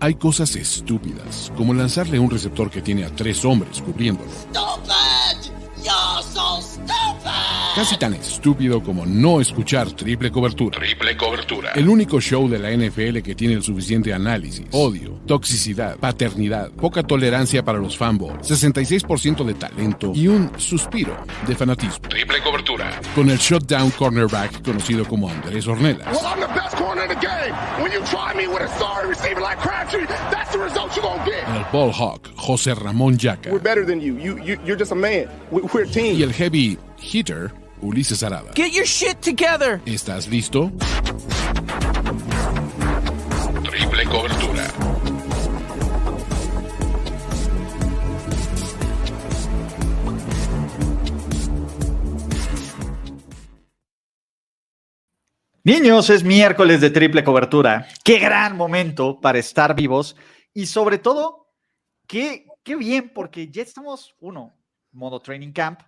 Hay cosas estúpidas, como lanzarle un receptor que tiene a tres hombres cubriéndolo. Casi tan estúpido como no escuchar triple cobertura. Triple cobertura. El único show de la NFL que tiene el suficiente análisis, odio, toxicidad, paternidad, poca tolerancia para los fanboys, 66% de talento y un suspiro de fanatismo. Triple cobertura. Con el shutdown cornerback conocido como Andrés Ornelas. Well, I'm the best corner in the game. When you try me with a sorry receiver like Crabtree, that's the result you're gonna get. El ball hawk José Ramón Yaca. We're better than you. You, you you're just a man. We, we're a team. Y el heavy hitter Ulises Arada. Get your shit together. ¿Estás listo? Triple cobertura. Niños, es miércoles de triple cobertura. Qué gran momento para estar vivos y sobre todo, qué, qué bien porque ya estamos, uno, modo training camp,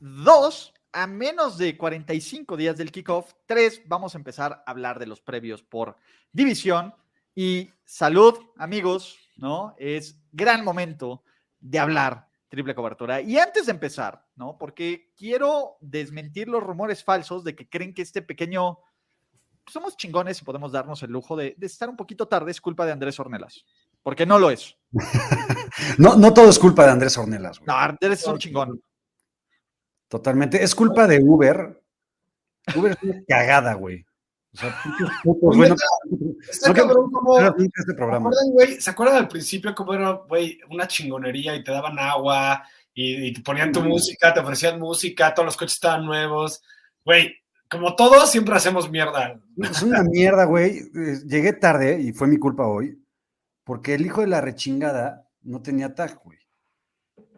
dos, a menos de 45 días del kickoff, tres, vamos a empezar a hablar de los previos por división y salud, amigos, ¿no? Es gran momento de hablar triple cobertura. Y antes de empezar, ¿no? Porque quiero desmentir los rumores falsos de que creen que este pequeño somos chingones y podemos darnos el lujo de, de, estar un poquito tarde, es culpa de Andrés Ornelas. Porque no lo es. no, no todo es culpa de Andrés Ornelas. Güey. No, Andrés es un chingón. Totalmente. Es culpa de Uber. Uber es una cagada, güey. O sea, putos, güey. Está no, cabrón como. Este programa. ¿Se acuerdan al principio cómo era, güey, una chingonería y te daban agua y, y te ponían tu música, te ofrecían música, todos los coches estaban nuevos? Güey, como todos, siempre hacemos mierda. Es una mierda, güey. Llegué tarde y fue mi culpa hoy, porque el hijo de la rechingada no tenía tag, güey.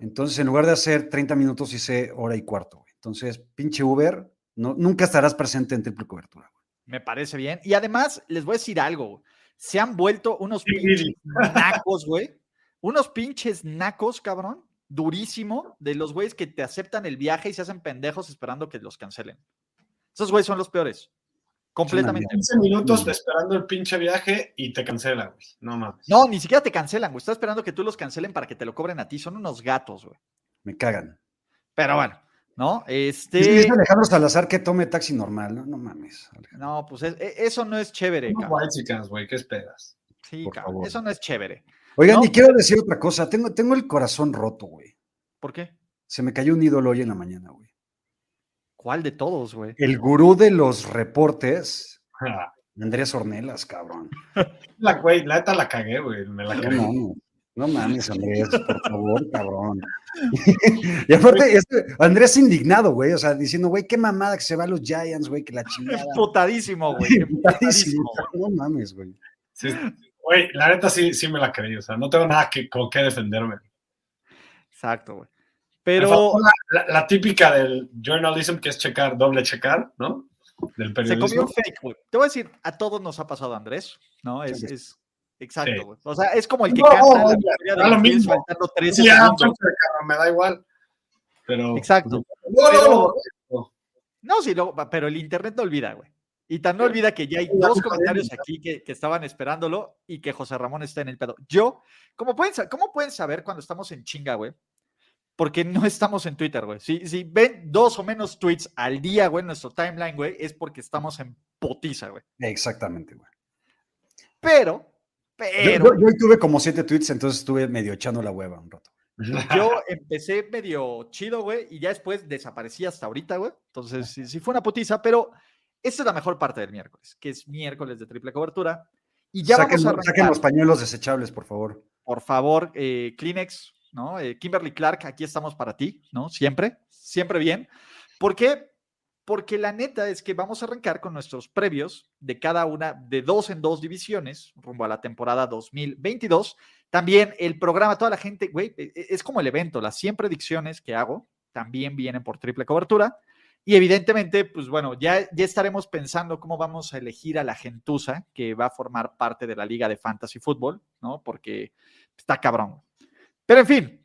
Entonces, en lugar de hacer 30 minutos, hice hora y cuarto, güey. Entonces, pinche Uber, no, nunca estarás presente en triple cobertura, güey. Me parece bien. Y además, les voy a decir algo. Se han vuelto unos pinches nacos, güey. Unos pinches nacos, cabrón. Durísimo. De los güeyes que te aceptan el viaje y se hacen pendejos esperando que los cancelen. Esos güeyes son los peores. Completamente. 15 minutos esperando el pinche viaje y te cancelan, güey. No mames. No, ni siquiera te cancelan, güey. Estás esperando que tú los cancelen para que te lo cobren a ti. Son unos gatos, güey. Me cagan. Pero bueno, ¿no? Este. Es Alejandro Salazar que tome taxi normal, ¿no? No mames. Alejandro. No, pues es, eso no es chévere, no, cabrón. chicas, güey, ¿qué esperas? Sí, Por cabrón. Favor. Eso no es chévere. Oigan, ¿no? y quiero decir otra cosa. Tengo, tengo el corazón roto, güey. ¿Por qué? Se me cayó un ídolo hoy en la mañana, güey. ¿Cuál de todos, güey? El gurú de los reportes, Andrés Ornelas, cabrón. La güey, la neta la cagué, güey. Me la cagué. No, no, no mames, Andrés, por favor, cabrón. y aparte, este, Andrés indignado, güey, o sea, diciendo, güey, qué mamada que se va a los Giants, güey, que la chingada. Putadísimo, güey. Putadísimo. No mames, güey. Sí, güey, la neta sí, sí me la creí, o sea, no tengo nada que, con qué defenderme. Exacto, güey. Pero. La, la, la, típica del journalism que es checar, doble checar, ¿no? Del periodismo. Se comió un fake, güey. Te voy a decir, a todos nos ha pasado, Andrés, ¿no? Es. Sí. es exacto, güey. O sea, es como el que no, canta no, la mayoría de lo mismo. faltando 13 sí, segundos. me da igual. Pero. Exacto. No, pero, no, sí, lo, pero el internet no olvida, güey. Y tan no olvida que ya hay dos comentarios aquí que, que, estaban esperándolo y que José Ramón está en el pedo. Yo, ¿cómo pueden, ¿cómo pueden saber cuando estamos en chinga, güey? Porque no estamos en Twitter, güey. Si, si, ven dos o menos tweets al día, güey, en nuestro timeline, güey, es porque estamos en potiza, güey. Exactamente, güey. Pero, pero. Yo, yo, yo, tuve como siete tweets, entonces estuve medio echando la hueva un rato. Yo empecé medio chido, güey, y ya después desaparecí hasta ahorita, güey. Entonces, sí, sí, fue una potiza, pero esta es la mejor parte del miércoles, que es miércoles de triple cobertura. Y ya saquen, vamos a arrancar. saquen los pañuelos desechables, por favor. Por favor, eh, Kleenex, ¿no? Eh, Kimberly Clark, aquí estamos para ti, ¿no? Siempre, siempre bien. ¿Por qué? Porque la neta es que vamos a arrancar con nuestros previos de cada una, de dos en dos divisiones, rumbo a la temporada 2022. También el programa, toda la gente, güey, es como el evento, las 100 predicciones que hago también vienen por triple cobertura. Y evidentemente, pues bueno, ya, ya estaremos pensando cómo vamos a elegir a la gentuza que va a formar parte de la Liga de Fantasy Football, ¿no? Porque está cabrón. Pero en fin,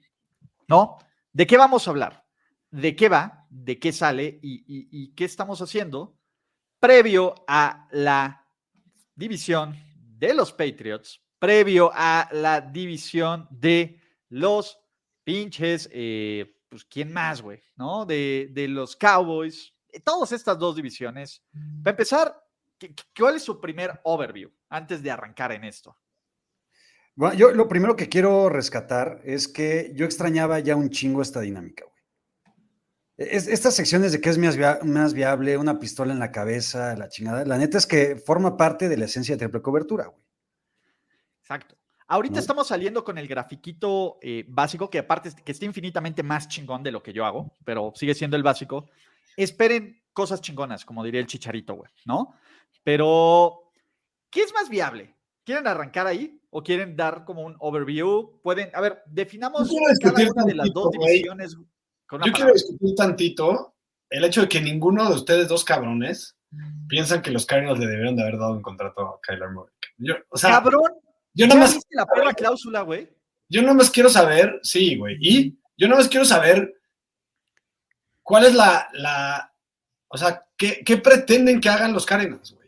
¿no? ¿De qué vamos a hablar? ¿De qué va? ¿De qué sale? ¿Y, y, y qué estamos haciendo previo a la división de los Patriots previo a la división de los pinches, eh, pues, ¿quién más, güey? ¿No? De, de los Cowboys, todas estas dos divisiones. Para empezar, ¿qué- qué- ¿cuál es su primer overview antes de arrancar en esto? Bueno, yo lo primero que quiero rescatar es que yo extrañaba ya un chingo esta dinámica, güey. Es- estas secciones de que es más, via- más viable, una pistola en la cabeza, la chingada, la neta es que forma parte de la esencia de triple cobertura, güey. Exacto. Ahorita ¿No? estamos saliendo con el grafiquito eh, básico, que aparte que está infinitamente más chingón de lo que yo hago, pero sigue siendo el básico. Esperen cosas chingonas, como diría el chicharito, güey, ¿no? Pero, ¿qué es más viable? ¿Quieren arrancar ahí o quieren dar como un overview? Pueden, a ver, definamos Yo quiero cada discutir una de las tantito, dos divisiones con Yo quiero discutir tantito el hecho de que ninguno de ustedes dos cabrones piensan que los Cardinals le debieron de haber dado un contrato a Kyler Murray. Yo, o sea, Cabrón, yo ¿ya nada más la perra cláusula, güey? yo no más quiero saber, sí, güey, y yo no más quiero saber cuál es la, la o sea, ¿qué, qué pretenden que hagan los Cardinals, güey?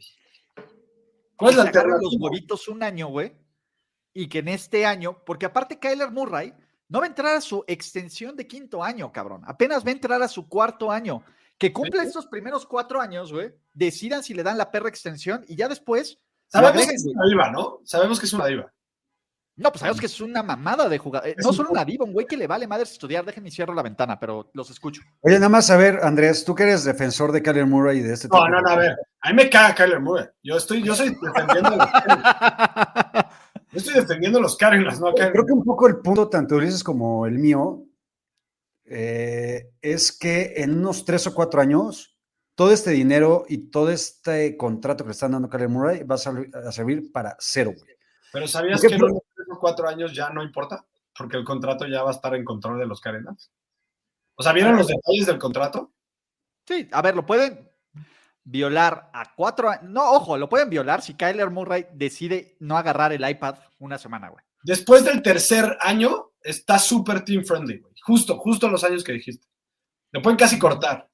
¿Cuál es la agarren los alternativa? huevitos un año, güey, y que en este año, porque aparte Kyler Murray no va a entrar a su extensión de quinto año, cabrón. Apenas va a entrar a su cuarto año. Que cumpla estos primeros cuatro años, güey. Decidan si le dan la perra extensión y ya después. Sabemos que es una diva, ¿no? Sabemos que es una diva. No, pues sabemos que es una mamada de jugar. eh, No un solo una diva, un güey que le vale madre estudiar. Déjenme cierro la ventana, pero los escucho. Oye, nada más a ver, Andrés, tú que eres defensor de Kyler Murray y de este No, tipo no, de- no, a ver, a mí me caga Kyler Murray. Yo estoy, yo soy defendiendo a los Cardinals. Yo estoy defendiendo a los Cardinals, no Creo que un poco el punto, tanto Ulises como el mío, eh, es que en unos tres o cuatro años, todo este dinero y todo este contrato que le están dando a Kyler Murray va a, sal- a servir para cero, güey. Pero ¿sabías ¿Qué que en unos tres o cuatro años ya no importa? Porque el contrato ya va a estar en control de los Cardinals. O sea, ¿vieron los detalles del contrato? Sí, a ver, lo pueden violar a cuatro. No, ojo, lo pueden violar si Kyler Murray decide no agarrar el iPad una semana, güey. Después del tercer año, está súper team friendly, güey. Justo, justo los años que dijiste. Lo pueden casi cortar.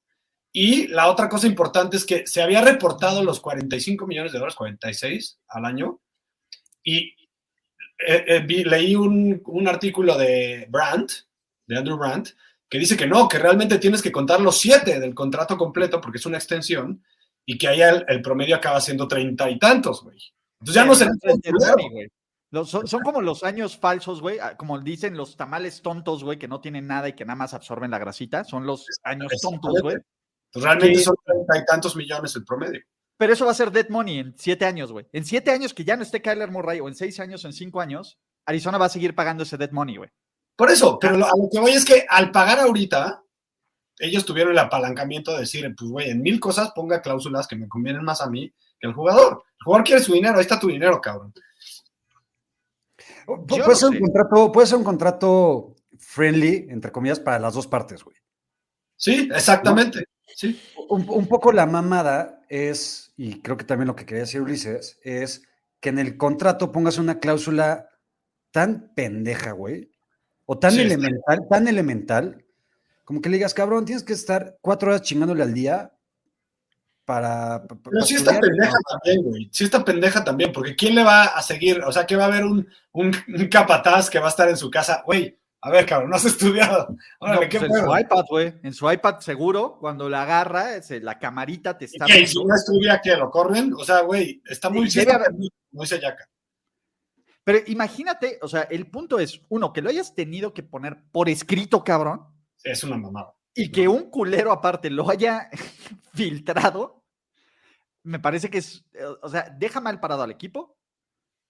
Y la otra cosa importante es que se había reportado los 45 millones de dólares, 46 al año. Y eh, eh, leí un, un artículo de Brandt, de Andrew Brandt, que dice que no, que realmente tienes que contar los siete del contrato completo porque es una extensión y que ahí el, el promedio acaba siendo treinta y tantos, güey. Entonces ya no se. Los- son, son como los años falsos, güey. ah, Como dicen los tamales tontos, güey, que no tienen nada y que nada más absorben la grasita. Son los años tontos, güey. Pues realmente son treinta y tantos millones el promedio. Pero eso va a ser dead money en siete años, güey. En siete años que ya no esté Kyler Murray, o en seis años, o en cinco años, Arizona va a seguir pagando ese dead money, güey. Por eso, pero lo- a lo que voy es que al pagar ahorita, ellos tuvieron el apalancamiento de decir, pues güey, en mil cosas ponga cláusulas que me convienen más a mí que al jugador. El jugador quiere su dinero, ahí está tu dinero, cabrón. Pu- puede, no ser un contrato, puede ser un contrato friendly, entre comillas, para las dos partes, güey. Sí, exactamente. Sí. Un, un poco la mamada es, y creo que también lo que quería decir Ulises, es que en el contrato pongas una cláusula tan pendeja, güey, o tan Sí, está. elemental, tan elemental, como que le digas, cabrón, tienes que estar cuatro horas chingándole al día para... pa- pa- Pero sí está pendeja ¿no? también, güey. Sí está pendeja también, porque ¿quién le va a seguir? O sea, que va a haber un, un, un capataz que va a estar en su casa. Güey, a ver, cabrón, no has estudiado. Órale, No, ¿qué pues en su iPad, güey. En su iPad seguro, cuando la agarra, ese, la camarita te está ¿Qué? ¿Y viendo. si no estudia, ¿qué? ¿Lo corren? O sea, güey, está muy... Sí, está como dice Yaka. Pero imagínate, o sea, el punto es, uno, que lo hayas tenido que poner por escrito, cabrón, Es una mamada. y que un culero aparte lo haya filtrado, me parece que es, eh, o sea, deja mal parado al equipo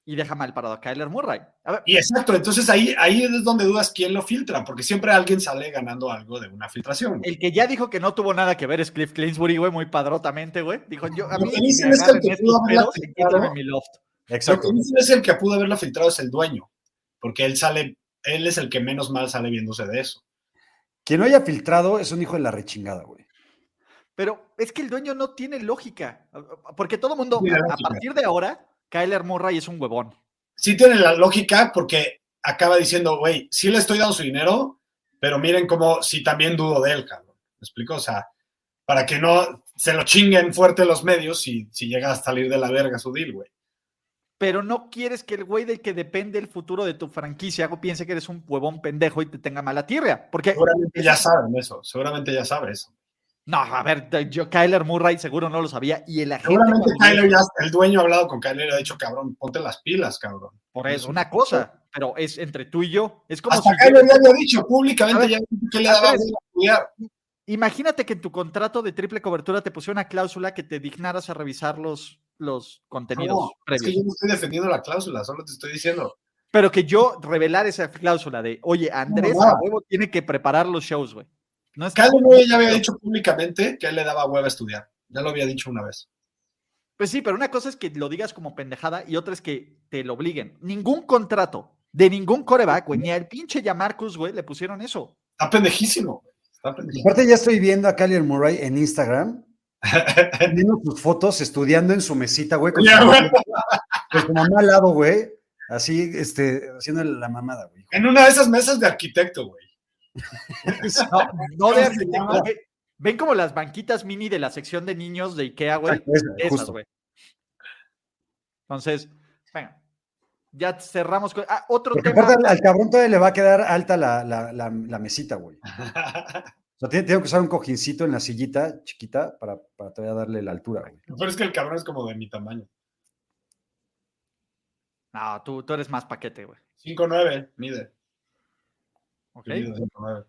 y deja mal parado a Kyler Murray. A ver, Y exacto, entonces ahí, ahí es donde dudas quién lo filtra, porque siempre alguien sale ganando algo de una filtración. güey. el que ya dijo que no tuvo nada que ver es Cliff Clinsbury, güey, muy padrotamente, güey. Dijo, yo, a Lo mí me es que el que pudo haberla filtrado- mi loft. Lo Exacto. que dicen es el que pudo haberlo filtrado es el dueño, porque él sale, él es el que menos mal sale viéndose de eso. Quien lo haya filtrado es un hijo de la rechingada, güey. Pero es que el dueño no tiene lógica, porque todo el mundo, a, partir de ahora, Kyler Murray es un huevón. Sí tiene la lógica porque acaba diciendo, güey, sí le estoy dando su dinero, pero miren cómo sí también dudo de él, cabrón. ¿Me explico? O sea, para que no se lo chinguen fuerte los medios si, si llega a salir de la verga su deal, güey. Pero no quieres que el güey del que depende el futuro de tu franquicia piense que eres un huevón pendejo y te tenga mala tierra. Porque Seguramente ya saben eso, seguramente ya sabe eso. No, a ver, yo, Kyler Murray seguro no lo sabía. Y el agente. Seguramente Kyler ya, el dueño ha hablado con Kyler y ha dicho, cabrón, ponte las pilas, cabrón. Por eso, una cosa, pero es entre tú y yo. Es como Hasta si. Kyler ya había dicho públicamente, A ver, ya que le daba hueva estudiar. Imagínate que en tu contrato de triple cobertura te pusiera una cláusula que te dignaras a revisar los, los contenidos No, es previos. que yo no estoy defendiendo la cláusula, solo te estoy diciendo. Pero que yo revelar esa cláusula de, oye, Andrés No, a no. huevo tiene que preparar los shows, güey. No es ya había dicho públicamente que él le daba hueva estudiar. Ya lo había dicho una vez. Pues sí, pero una cosa es que lo digas como pendejada y otra es que te lo obliguen. Ningún contrato de ningún coreback, güey, ni al pinche Yamarcus, güey, le pusieron eso. Está pendejísimo. güey. Aparte, ya estoy viendo a Kyler Murray en Instagram, viendo sus fotos, estudiando en su mesita, güey, con, Ya, su, güey. con su mamá al lado, güey. Así, este, haciendo la mamada, güey. En una de esas mesas de arquitecto, güey. No, no de arquitecto, güey. Ven como las banquitas mini de la sección de niños de Ikea, güey. Esas, güey. Entonces, venga. Ya cerramos con. Ah, otro Porque tema. aparte al, cabrón todavía le va a quedar alta la, la, la, la mesita, güey. O sea, tiene, tengo que usar un cojincito en la sillita chiquita para, para todavía darle la altura, güey. Pero es que el cabrón es como de mi tamaño. No, tú, tú eres más paquete, güey. 5'9, mide. ¿Ok? Mide 5'9.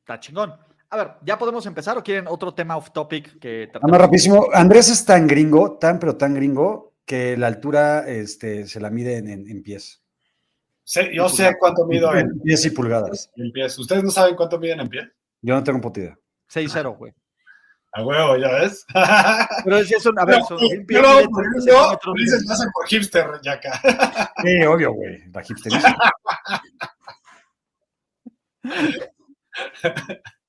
Está chingón. A ver, ¿ya podemos empezar o quieren otro tema off topic que Nada más rapidísimo. Andrés es tan gringo, tan pero tan gringo, que la altura este, se la mide en, pies. Yo sé cuánto mido en, En pies y pulgadas. en pies. ¿Ustedes no saben cuánto miden en pies? Yo no tengo puta idea. 6-0, güey. A huevo, ya ves. Pero si es un. A ver, son, Yo lo hago por 30 gringo, centímetros, dices, lo hacen por hipster, ya acá. Sí, obvio, güey. La hipsterismo.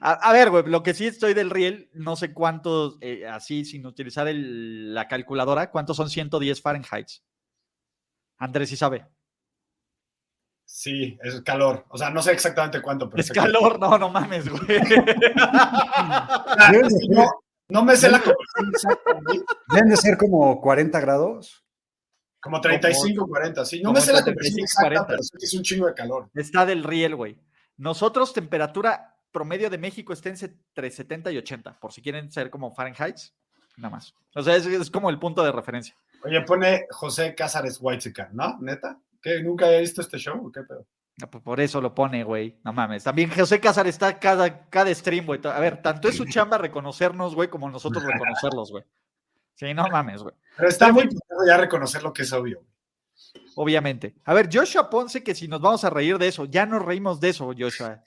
A, a ver, güey, lo que sí estoy del riel, no sé cuántos, eh, así sin utilizar el- la calculadora, cuántos son 110 Fahrenheit. Andrés sí sabe. Sí, es calor. O sea, no sé exactamente cuánto, pero Es que- calor, no, no mames, güey. Es que no, no me sé la conversión. Deben de ser como 40 grados. Como 35, 40, sí. No como me sé la 35, exacta, 40. pero sé que es un chingo de calor. Está del riel, güey. Nosotros, temperatura promedio de México está entre 70 y 80, por si quieren ser como Fahrenheit, nada más. O sea, es, es como el punto de referencia. Oye, pone José Cázares Whitezican, ¿no? ¿Neta? ¿Qué? ¿Nunca había visto este show? ¿O qué pedo? Pues Por eso lo pone, güey. No mames. También José Cázar está cada, cada stream, güey. A ver, tanto es su chamba reconocernos, güey, como nosotros reconocerlos, güey. Sí, no mames, güey. Pero está muy ya reconocer lo que es obvio. Obviamente. A ver, Joshua Ponce, que si nos vamos a reír de eso, ya nos reímos de eso, Joshua.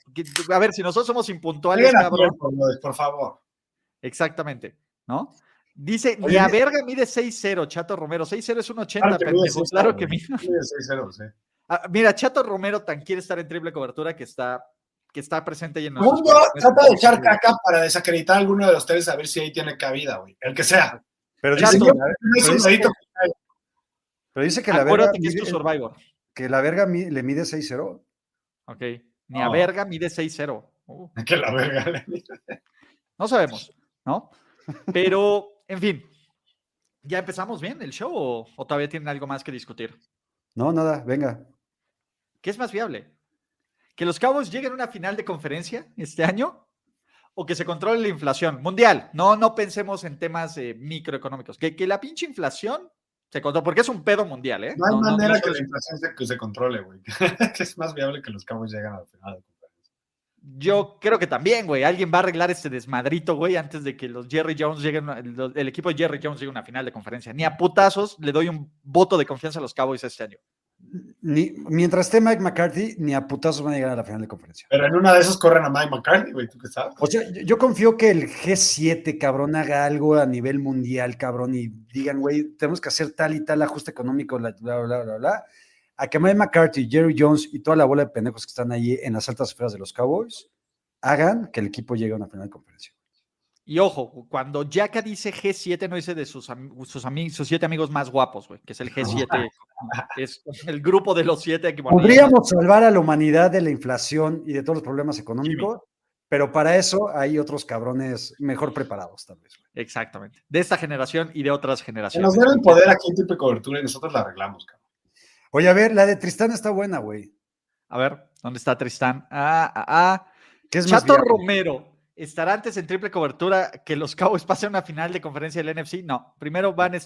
A ver, si nosotros somos impuntuales, cabrón. por favor. Exactamente, ¿no? Dice, ni a verga mide 6-0, Chato Romero. 6-0 es un 80, Claro que mide pendejo. 6-0, Claro que mide. Mide 6-0, sí. Ah, mira, Chato Romero tan quiere estar en triple cobertura que está, que está presente y en Mundo nuestros trata de echar caca para desacreditar a alguno de los tres a ver si ahí tiene cabida, güey. El que sea. Pero El dice, me hizo un. Pero dice que la verga, Acuérdate que es tu mide, Survivor. que la verga le mide 6-0. Ok. Ni a verga mide 6-0. Uh, Que la verga. le mide. no sabemos, ¿no? Pero, en fin. ¿Ya empezamos bien el show o, o todavía tienen algo más que discutir? No, nada, venga. ¿Qué es más viable? ¿Que los Cowboys lleguen a una final de conferencia este año? ¿O que se controle la inflación mundial? No, no pensemos en temas eh, microeconómicos. Que, que la pinche inflación se porque es un pedo mundial, ¿eh? No hay manera que la inflación se, que se controle, güey. es más viable que los cabos lleguen al final. de conferencia. Yo creo que también, güey. Alguien va a arreglar este desmadrito, güey, antes de que los Jerry Jones lleguen, el, el equipo de Jerry Jones llegue a una final de conferencia. Ni a putazos le doy un voto de confianza a los Cowboys este año. Ni, mientras esté Mike McCarthy, ni a putazos van a llegar a la final de conferencia. Pero en una de esas corren a Mike McCarthy, güey. ¿Tú qué sabes? O sea, yo, yo confío que el G7, cabrón, haga algo a nivel mundial, cabrón, y digan, güey, tenemos que hacer tal y tal ajuste económico, bla, bla, bla, bla, bla. A que Mike McCarthy, Jerry Jones y toda la bola de pendejos que están ahí en las altas esferas de los Cowboys hagan que el equipo llegue a una final de conferencia. Y ojo, cuando Yaka dice G7, no dice de sus, sus, sus siete amigos más guapos, güey, que es el G7. es el grupo de los siete que bueno, Podríamos salvar a la humanidad de la inflación y de todos los problemas económicos, Pero para eso hay otros cabrones mejor preparados, tal vez. güey. Exactamente. De esta generación y de otras Que generaciones. nos den el poder aquí en tipo de cobertura y nosotros la arreglamos, cabrón. Oye, a ver, la de Tristán está buena, güey. A ver, ¿dónde está Tristán? Ah, ah, ah. ¿Qué es más Chato viable? Romero. ¿Estará antes en triple cobertura que los Cowboys pasen una final de conferencia del NFC? No, primero van. eh,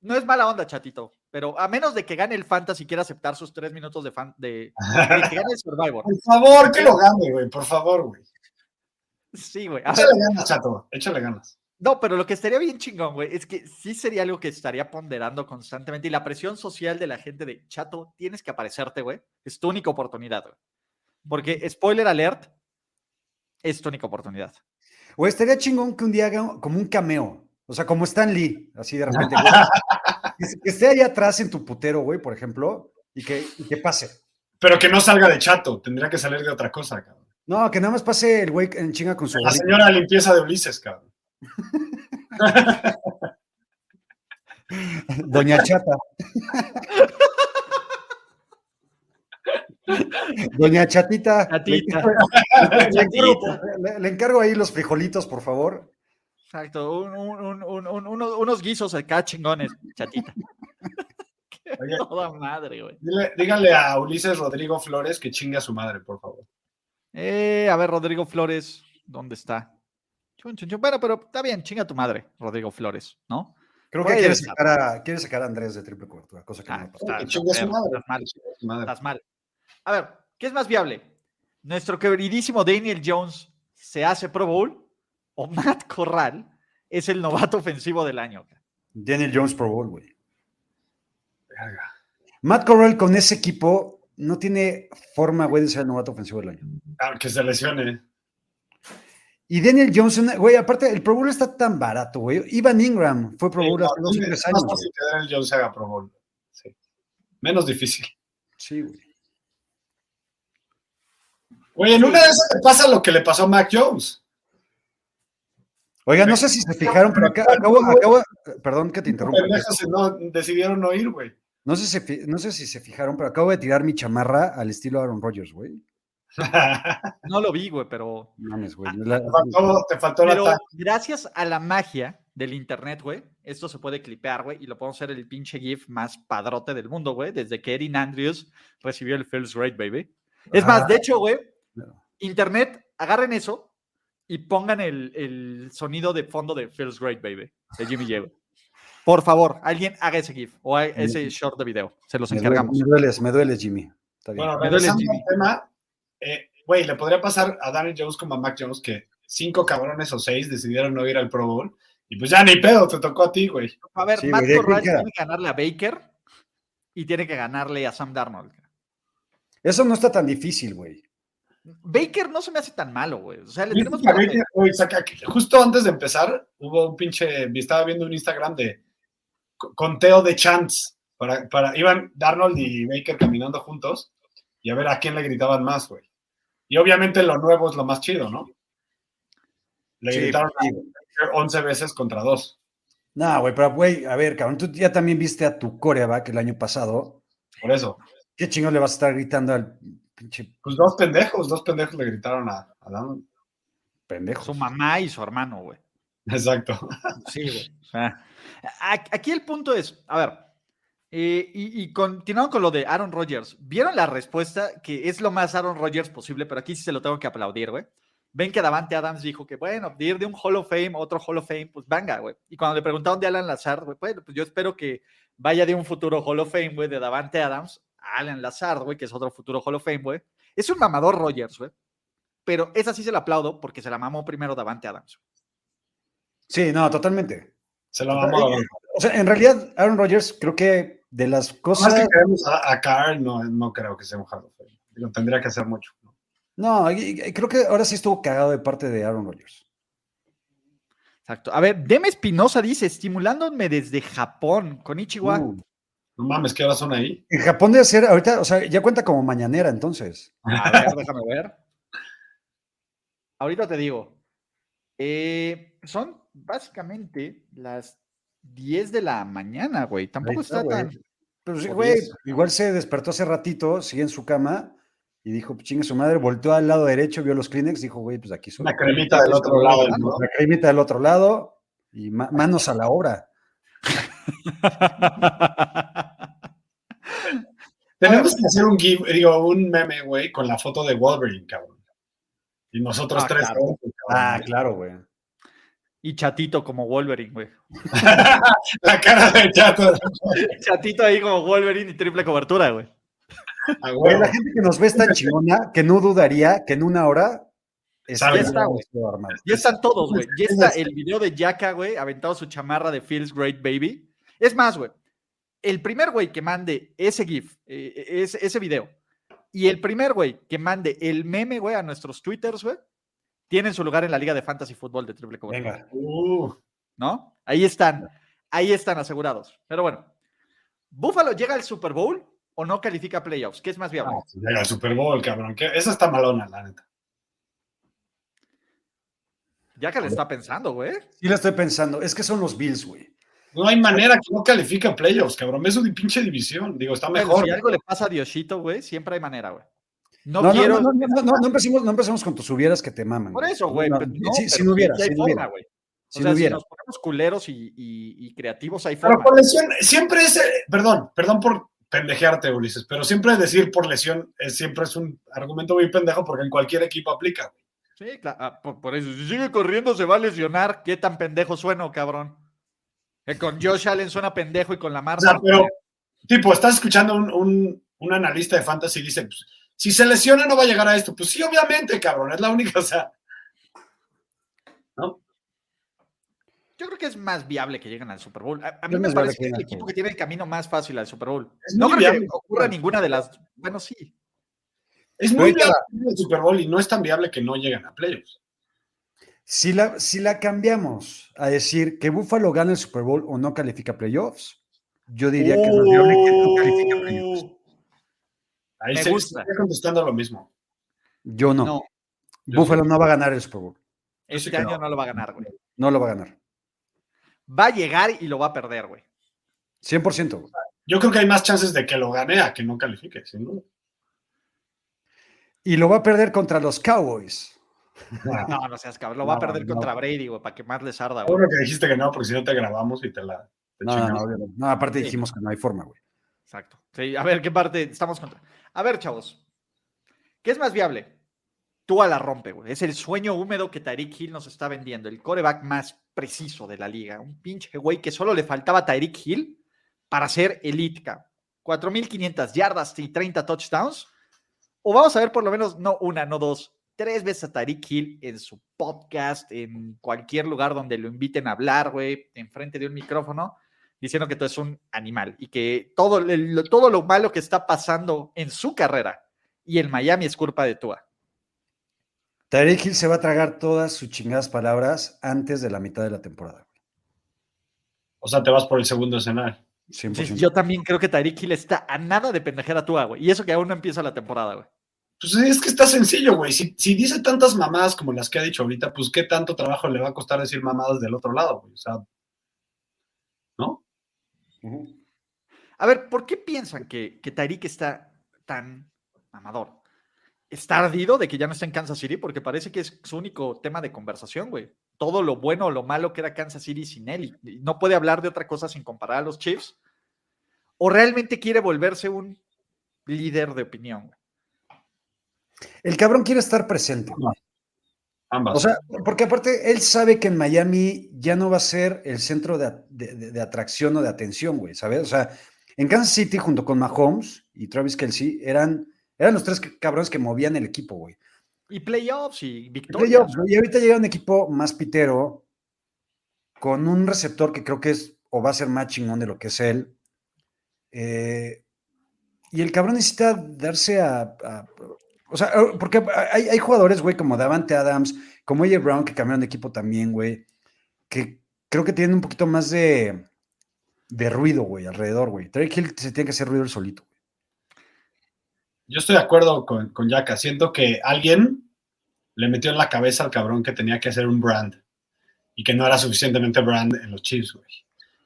No es mala onda, chatito, pero a menos de que gane el Fantasy y quiera aceptar sus tres minutos de, fan, de, de que gane el Survivor. Por favor, que lo gane, güey, por favor, güey. Sí, güey. Échale ganas, chato, échale ganas. No, pero lo que estaría bien chingón, güey, es que sí sería algo que estaría ponderando constantemente y la presión social de la gente de chato, tienes que aparecerte, güey. Es tu única oportunidad, güey. Porque, spoiler alert, es tu única oportunidad. O estaría chingón que un día haga como un cameo. O sea, como Stan Lee, así de repente. güey. que, que esté ahí atrás en tu putero, güey, por ejemplo, y que, y que pase. Pero que no salga de chato, tendría que salir de otra cosa, cabrón. No, que nada más pase el güey en chinga con su La señora de limpieza de Ulises, cabrón. Doña Chata. Doña Chatita. Chatita. Le, le encargo, Chatita. le- le encargo ahí los frijolitos, por favor. Exacto, un- un- un- un- un- unos, unos guisos acá chingones, chatita. Oye. toda madre, güey. Dile- díganle a Ulises Rodrigo Flores que chingue a su madre, por favor. Eh, a ver, Rodrigo Flores, ¿dónde está? Chun, chun, chun. Bueno, pero está bien, chinga tu madre, Rodrigo Flores, ¿no? Creo que ahí quiere debe estar. sacar, a, quiere sacar a Andrés de triple cobertura, cosa que Ah, no pasa. está- Que está chingue a su feo, madre. estás a. Estás mal. A ver, ¿qué es más viable? ¿Nuestro queridísimo Daniel Jones se hace Pro Bowl o Matt Corral es el novato ofensivo del año? Daniel Jones Pro Bowl, güey. Matt Corral con ese equipo no tiene forma, güey, de ser el novato ofensivo del año. Ah, que se lesione. Y Daniel Jones, güey, aparte, el Pro Bowl está tan barato, güey. Ivan Ingram fue Pro Sí, Bowl no, hace dos o es tres más años. fácil que Daniel Jones haga Pro Bowl. Sí. Menos difícil. Sí, güey. Güey, en una de esas te pasa lo que le pasó a Mac Jones. Oiga, no sé si se fijaron, pero acá, acabo, acabo- perdón que te interrumpa. No, decidieron no ir, güey. No sé, si, no sé si se fijaron, pero acabo de tirar mi chamarra al estilo Aaron Rodgers, güey. No lo vi, güey, pero. Mames, güey. La- te faltó, te faltó la Pero gracias a la magia del internet, güey, esto se puede clipear, güey, y lo podemos hacer el pinche GIF más padrote del mundo, güey, desde que Erin Andrews recibió el Feels Great, baby. Es Ah. más, de hecho, güey. Internet, agarren eso y pongan el, el sonido de fondo de Feels Great, baby, de Jimmy J. güey. Por favor, alguien haga ese GIF o ese short de video. Se los encargamos. me dueles, me dueles, Jimmy. Está bien. Bueno, Me duele regresando Jimmy. al tema, eh, güey, le podría pasar a Daniel Jones como a Mac Jones que cinco cabrones o seis decidieron no ir al Pro Bowl y pues ya ni pedo, te tocó a ti, güey. A ver, Sí, Matt Corral tiene que ganarle a Baker y tiene que ganarle a Sam Darnold. Eso no está tan difícil, güey. Baker no se me hace tan malo, güey. O sea, le ¿Viste tenemos que Baker, saca- justo antes de empezar, hubo un pinche, estaba viendo un Instagram de co- conteo de chants. Para, para, iban Darnold y Baker caminando juntos y a ver a quién le gritaban más, güey. Y obviamente lo nuevo es lo más chido, ¿no? Le Sí, gritaron a sí. Baker 11 veces contra dos. No, güey, pero güey, a ver, cabrón, tú ya también viste a tu coreback el año pasado. Por eso. ¿Qué chingón le vas a estar gritando al pinche Pues dos pendejos, dos pendejos le gritaron a, a pendejo? Su mamá y su hermano, güey. Exacto. Sí, güey. O sea, aquí el punto es, a ver, eh, y, y continuando con lo de Aaron Rodgers, ¿vieron la respuesta que es lo más Aaron Rodgers posible? Pero aquí sí se lo tengo que aplaudir, güey. Ven que Davante Adams dijo que, bueno, de ir de un Hall of Fame a otro Hall of Fame, pues venga, güey. Y cuando le preguntaron de Alan Lazard, güey, bueno, pues yo espero que vaya de un futuro Hall of Fame, güey, de Davante Adams Alan Lazard, güey, que es otro futuro Hall of Fame, güey. Es un mamador Rodgers, güey. Pero esa sí se la aplaudo porque se la mamó primero Davante Adams. Sí, no, totalmente. Se lo mamó. a O sea, en realidad, Aaron Rodgers, creo que de las Más cosas. que queremos a, a Carr, no, no creo que sea un Hall of Fame. Digo, tendría que hacer mucho. ¿no? Creo que ahora sí estuvo cagado de parte de Aaron Rodgers. Exacto. A ver, Deme Espinosa dice, estimulándome desde Japón, con Ichiwa. Uh, No mames, ¿qué horas son ahí? en Japón debe ser, ahorita, o sea, ya cuenta como mañanera, entonces. A ver, déjame ver. Ahorita te digo. Eh, son básicamente las 10 de la mañana, güey. Tampoco está, está, güey. tan. Pero sí, güey, 10. igual se despertó hace ratito, sigue en su cama y dijo, pues chingue su madre, volteó al lado derecho, vio los Kleenex, dijo, güey, pues aquí soy. Una cremita del otro lado, ¿no? La cremita del otro lado y ma- manos a la obra. Tenemos que hacer un give, digo, un meme, güey, con la foto de Wolverine, cabrón. Y nosotros Ah, tres. claro. cabrón. Ah, claro, güey. y chatito como Wolverine, güey. La cara de chato. Chatito ahí como Wolverine y triple cobertura, güey. La gente que nos ve es tan chingona que no dudaría que en una hora. Ya está, güey. Ya están todos, güey. Ya está el video de Yaka, güey, aventado su chamarra de Feels Great Baby. Es más, güey, el primer güey que mande ese GIF, eh, ese, ese video, y el primer güey que mande el meme, güey, a nuestros Twitters, güey, tienen su lugar en la Liga de Fantasy Fútbol de Triple Cobertura. Venga. Uh, ¿No? Ahí están, ahí están asegurados. Pero bueno, ¿Buffalo llega al Super Bowl o no califica playoffs? ¿Qué es más viable? no, pues llega el Super Bowl, cabrón. que esa está malona, la neta. Yaka le está pensando, güey. Sí, la estoy pensando. Es que son los Bills, güey. No hay manera que no califique a playoffs, cabrón. Es una pinche división. Digo, está Pero mejor. si algo le pasa a Dioshito, güey, siempre hay manera, güey. No, quiero. no, no, no, no, no empecemos, no empecemos con tus hubieras que te maman. Por eso, güey. No, pero no, si, no hubiera, si no forma, hubiera. güey. Si o no sea, si nos ponemos culeros y, y- y creativos, hay Pero forma. por lesión, siempre es, perdón, perdón por pendejearte, Ulises, pero siempre decir por lesión es, siempre es un argumento muy pendejo porque en cualquier equipo aplica. Sí, claro. ah, por, por eso, si sigue corriendo, se va a lesionar. ¿Qué tan pendejo sueno, cabrón? Que con Josh Allen suena pendejo y con la O Marta. sea, pero, tipo, estás escuchando un, un, un analista de fantasy y dice, pues, si se lesiona no va a llegar a esto. Pues sí, obviamente, cabrón, es la única, o sea, ¿no? Yo creo que es más viable que lleguen al Super Bowl. A, a mí me parece que es el equipo que tiene el camino más fácil al Super Bowl. Es No creo viable. que ocurra ninguna de las. Bueno, sí. Es muy Ahorita- viable el Super Bowl y no es tan viable que no lleguen a playoffs. Si la, si la cambiamos a decir que Buffalo gana el Super Bowl o no califica playoffs, yo diría que es más viable que no califique playoffs. Ahí Me se gusta. está contestando lo mismo. Yo no. No, Buffalo no va a ganar el Super Bowl. este año no. no lo va a ganar, güey. No lo va a ganar. Va a llegar y lo va a perder, güey. 100%. güey. Yo creo que hay más chances de que lo gane a que no califique, sin duda. Y lo va a perder contra los Cowboys. No, no seas cabrón. Lo va a perder no. contra Brady, güey, para que más les arda, güey. Seguro que dijiste que no, porque si no te grabamos y te la te No, no, chingamos. no, obviamente. No, aparte Sí. dijimos que no hay forma, güey. Exacto. Sí, a ver, ¿qué parte estamos contra? A ver, chavos. ¿Qué es más viable? Tú a la rompe, güey. Es el sueño húmedo que Tyreek Hill nos está vendiendo. El coreback más preciso de la liga. Un pinche güey que solo le faltaba a Tyreek Hill para ser elite, cabrón. 4.500 yardas y 30 touchdowns. O vamos a ver por lo menos, no una, no dos, tres veces a Tyreek Hill en su podcast, en cualquier lugar donde lo inviten a hablar, güey, enfrente de un micrófono, diciendo que tú es un animal y que todo, el- todo lo malo que está pasando en su carrera y en Miami es culpa de Tua. Tyreek Hill se va a tragar todas sus chingadas palabras antes de la mitad de la temporada. O sea, te vas por el segundo escenario. 100%. Sí, yo también creo que Tyreek Hill está a nada de pendejer a Tua, güey. Y eso que aún no empieza la temporada, güey. Pues es que está sencillo, güey. Si, si dice tantas mamadas como las que ha dicho ahorita, pues qué tanto trabajo le va a costar decir mamadas del otro lado, güey. O sea, ¿no? A ver, ¿por qué piensan que, que Tyreek está tan mamador? ¿Está ardido de que ya no está en Kansas City? Porque parece que es su único tema de conversación, güey. Todo lo bueno o lo malo que era Kansas City sin él. y no puede hablar de otra cosa sin comparar a los Chiefs. ¿O realmente quiere volverse un líder de opinión? El cabrón quiere estar presente. Ambas. O sea, porque aparte él sabe que en Miami ya no va a ser el centro de, de- de- de atracción o de atención, güey, ¿sabes? O sea, en Kansas City junto con Mahomes y Travis Kelsey eran, eran los tres cabrones que movían el equipo, güey. Y playoffs y victorias. playoffs, güey, Y ahorita llega un equipo más pitero con un receptor que creo que es o va a ser más chingón de lo que es él. Eh, y el cabrón necesita darse a, a- o sea, eh, porque hay, hay jugadores, güey, como Davante Adams, como AJ Brown, que cambiaron de equipo también, güey, que creo que tienen un poquito más de, de ruido, güey, alrededor, güey. Tyreek Hill se tiene que hacer ruido el solito. Yo estoy de acuerdo con, con Yaka. Siento que alguien le metió en la cabeza al cabrón que tenía que hacer un brand y que no era suficientemente brand en los Chiefs, güey.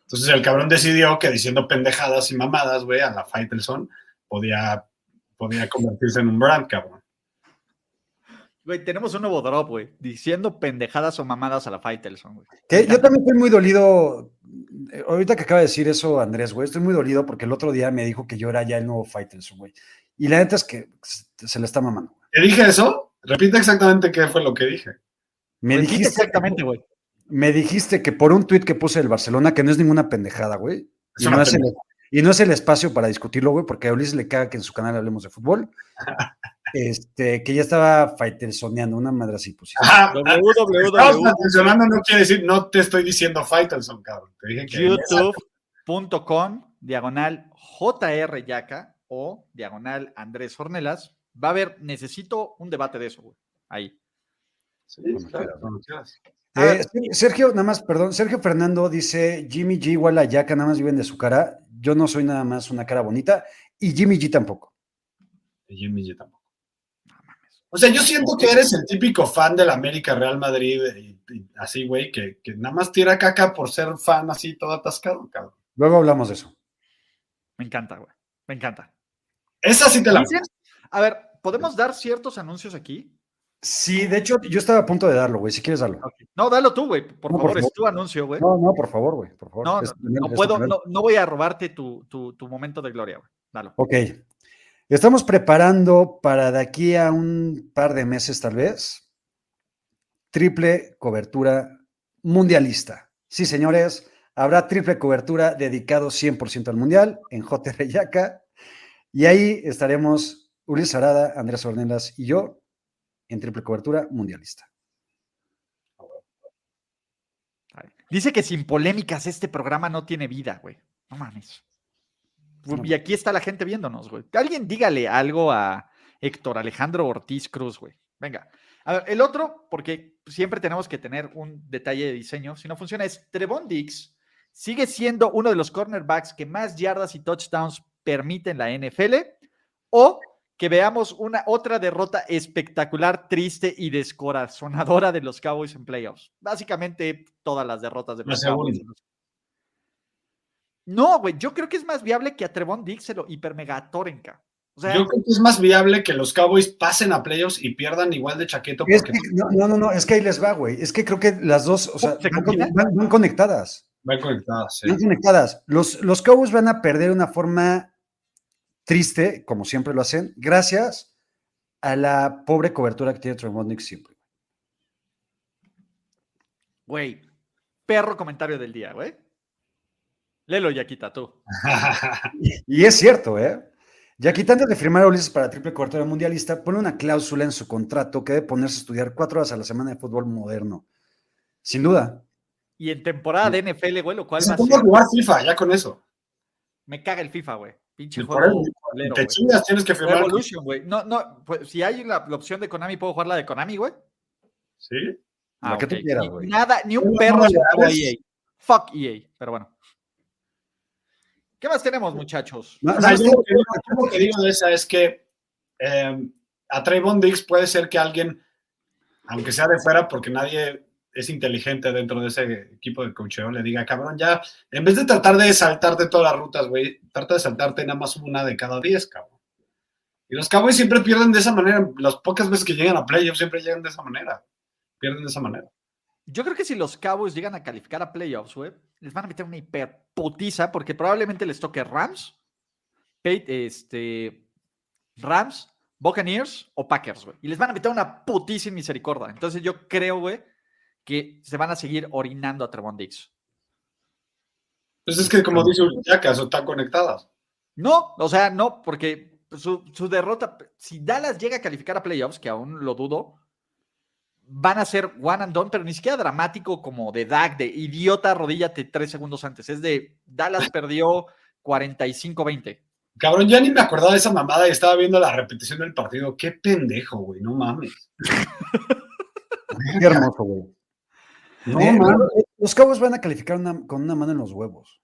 Entonces el cabrón decidió que diciendo pendejadas y mamadas, güey, a la Faitelson podía, podía convertirse en un brand, cabrón. Güey, tenemos un nuevo drop, güey, diciendo pendejadas o mamadas a la Faitelson, güey. Yo también estoy muy dolido. eh, Ahorita que acaba de decir eso, Andrés, güey, estoy muy dolido porque el otro día me dijo que yo era ya el nuevo Faitelson, güey. Y la neta es que se le está mamando. ¿Te dije eso? Repite exactamente qué fue lo que dije. Me Repite dijiste, exactamente, güey. me dijiste que por un tuit que puse del Barcelona, que no es ninguna pendejada, güey. Es Y una no, es el, pendejada. Y no es el espacio para discutirlo, güey, porque a Ulises le caga que en su canal hablemos de fútbol. Este, que ya estaba Faitelsoneando, una madre así, pues. Ajá, atencionando no quiere decir, no te estoy diciendo Faitelson, cabrón. Te dije que youtube.com diagonal JR Yaca o diagonal Andrés Hornelas. Va a haber, necesito un debate de eso, güey. Ahí. Sí, claro. Eh, Sergio, nada más, perdón, Sergio Fernando dice, Jimmy G igual a Yaka, nada más viven de su cara. Yo no soy nada más una cara bonita y Jimmy G tampoco. Y Jimmy G tampoco. O sea, yo siento que eres el típico fan del América Real Madrid y, y así, güey, que, que nada más tira caca por ser fan así todo atascado, cabrón. Luego hablamos de eso. Me encanta, güey. Me encanta. Esa sí te la. A ver, ¿podemos dar ciertos anuncios aquí? Sí, de hecho, yo estaba a punto de darlo, güey, si quieres darlo. No, dalo tú, güey. Por No, por favor, es tu anuncio, güey. No, no, por favor, güey, por favor. No, no, puedo, no voy a robarte tu, tu, tu momento de gloria, güey. Dalo. Ok. Estamos preparando para de aquí a un par de meses, tal vez, triple cobertura mundialista. Sí, señores, habrá triple cobertura dedicado 100% al mundial en JR Yaca. Y ahí estaremos Ulises Arada, Andrés Ornelas y yo en triple cobertura mundialista. Dice que sin polémicas este programa no tiene vida, güey. No mames. No. Y aquí está la gente viéndonos, güey. Alguien dígale algo a Héctor Alejandro Ortiz Cruz, güey. Venga. A ver, el otro, porque siempre tenemos que tener un detalle de diseño. Si no funciona, es Trevon Diggs. Sigue siendo uno de los cornerbacks que más yardas y touchdowns permite en la NFL. O que veamos una otra derrota espectacular, triste y descorazonadora de los Cowboys en playoffs. Básicamente todas las derrotas de los Cowboys. No, güey, yo creo que es más viable que a Trevon Diggs se lo. O sea, Yo creo que es más viable que los Cowboys pasen a playoffs y pierdan igual de chaqueto. Es Porque que- no, no, no, no, es que ahí les va, güey. Es que creo que las dos, o sea, ¿Se van, van- van conectadas. van conectadas. sí. Están conectadas. Los, los Cowboys van a perder de una forma triste, como siempre lo hacen, gracias a la pobre cobertura que tiene Trevon Diggs siempre. güey, perro comentario del día, güey. Lelo, Yaquita, tú. Y es cierto, ¿eh? Ya que antes de firmar a Ulises para triple cobertura mundialista, pone una cláusula en su contrato que debe ponerse a estudiar cuatro horas a la semana de fútbol moderno. Sin duda. Y en temporada de NFL, güey, lo cual Se va a ser- jugar FIFA, ya con eso. me caga el FIFA, güey. Pinche juego. te chingas, tienes que firmar. Güey. No, no, pues si hay la, la opción de Konami, ¿puedo jugar la de Konami, güey? Sí. La que tú quieras, güey. Nada, ni un perro no. EA. Fuck EA, pero bueno. ¿Qué más tenemos, muchachos? No, no, yo lo que digo- yo lo que digo de esa es que eh, a Trayvon Diggs puede ser que alguien, aunque sea de fuera, porque nadie es inteligente dentro de ese equipo de cocheo, le diga, cabrón, ya, en vez de tratar de saltarte todas las rutas, güey, trata de saltarte nada más una de cada diez, cabrón. Y los Cowboys siempre pierden de esa manera. Las pocas veces que llegan a playoffs siempre llegan de esa manera. Pierden de esa manera. Yo creo que si los Cowboys llegan a calificar a playoffs, güey, les van a meter una hiperputiza porque probablemente les toque Rams, este, Rams, Buccaneers o Packers, güey. Y les van a meter una putísima misericordia. Entonces yo creo, güey, que se van a seguir orinando a Trevon Diggs. Pues es que, como dice Uriaca, eso están conectadas. No, o sea, no, porque su, su derrota, si Dallas llega a calificar a playoffs, que aún lo dudo, van a ser one and done, pero ni siquiera dramático como de Dak, de idiota, arrodíllate tres segundos antes. Es de Dallas perdió 45-20. Cabrón, ya ni me acordaba de esa mamada y estaba viendo la repetición del partido. Qué pendejo, güey, no mames. Qué hermoso, güey. No Eh, los Cowboys van a calificar una- con una mano en los huevos.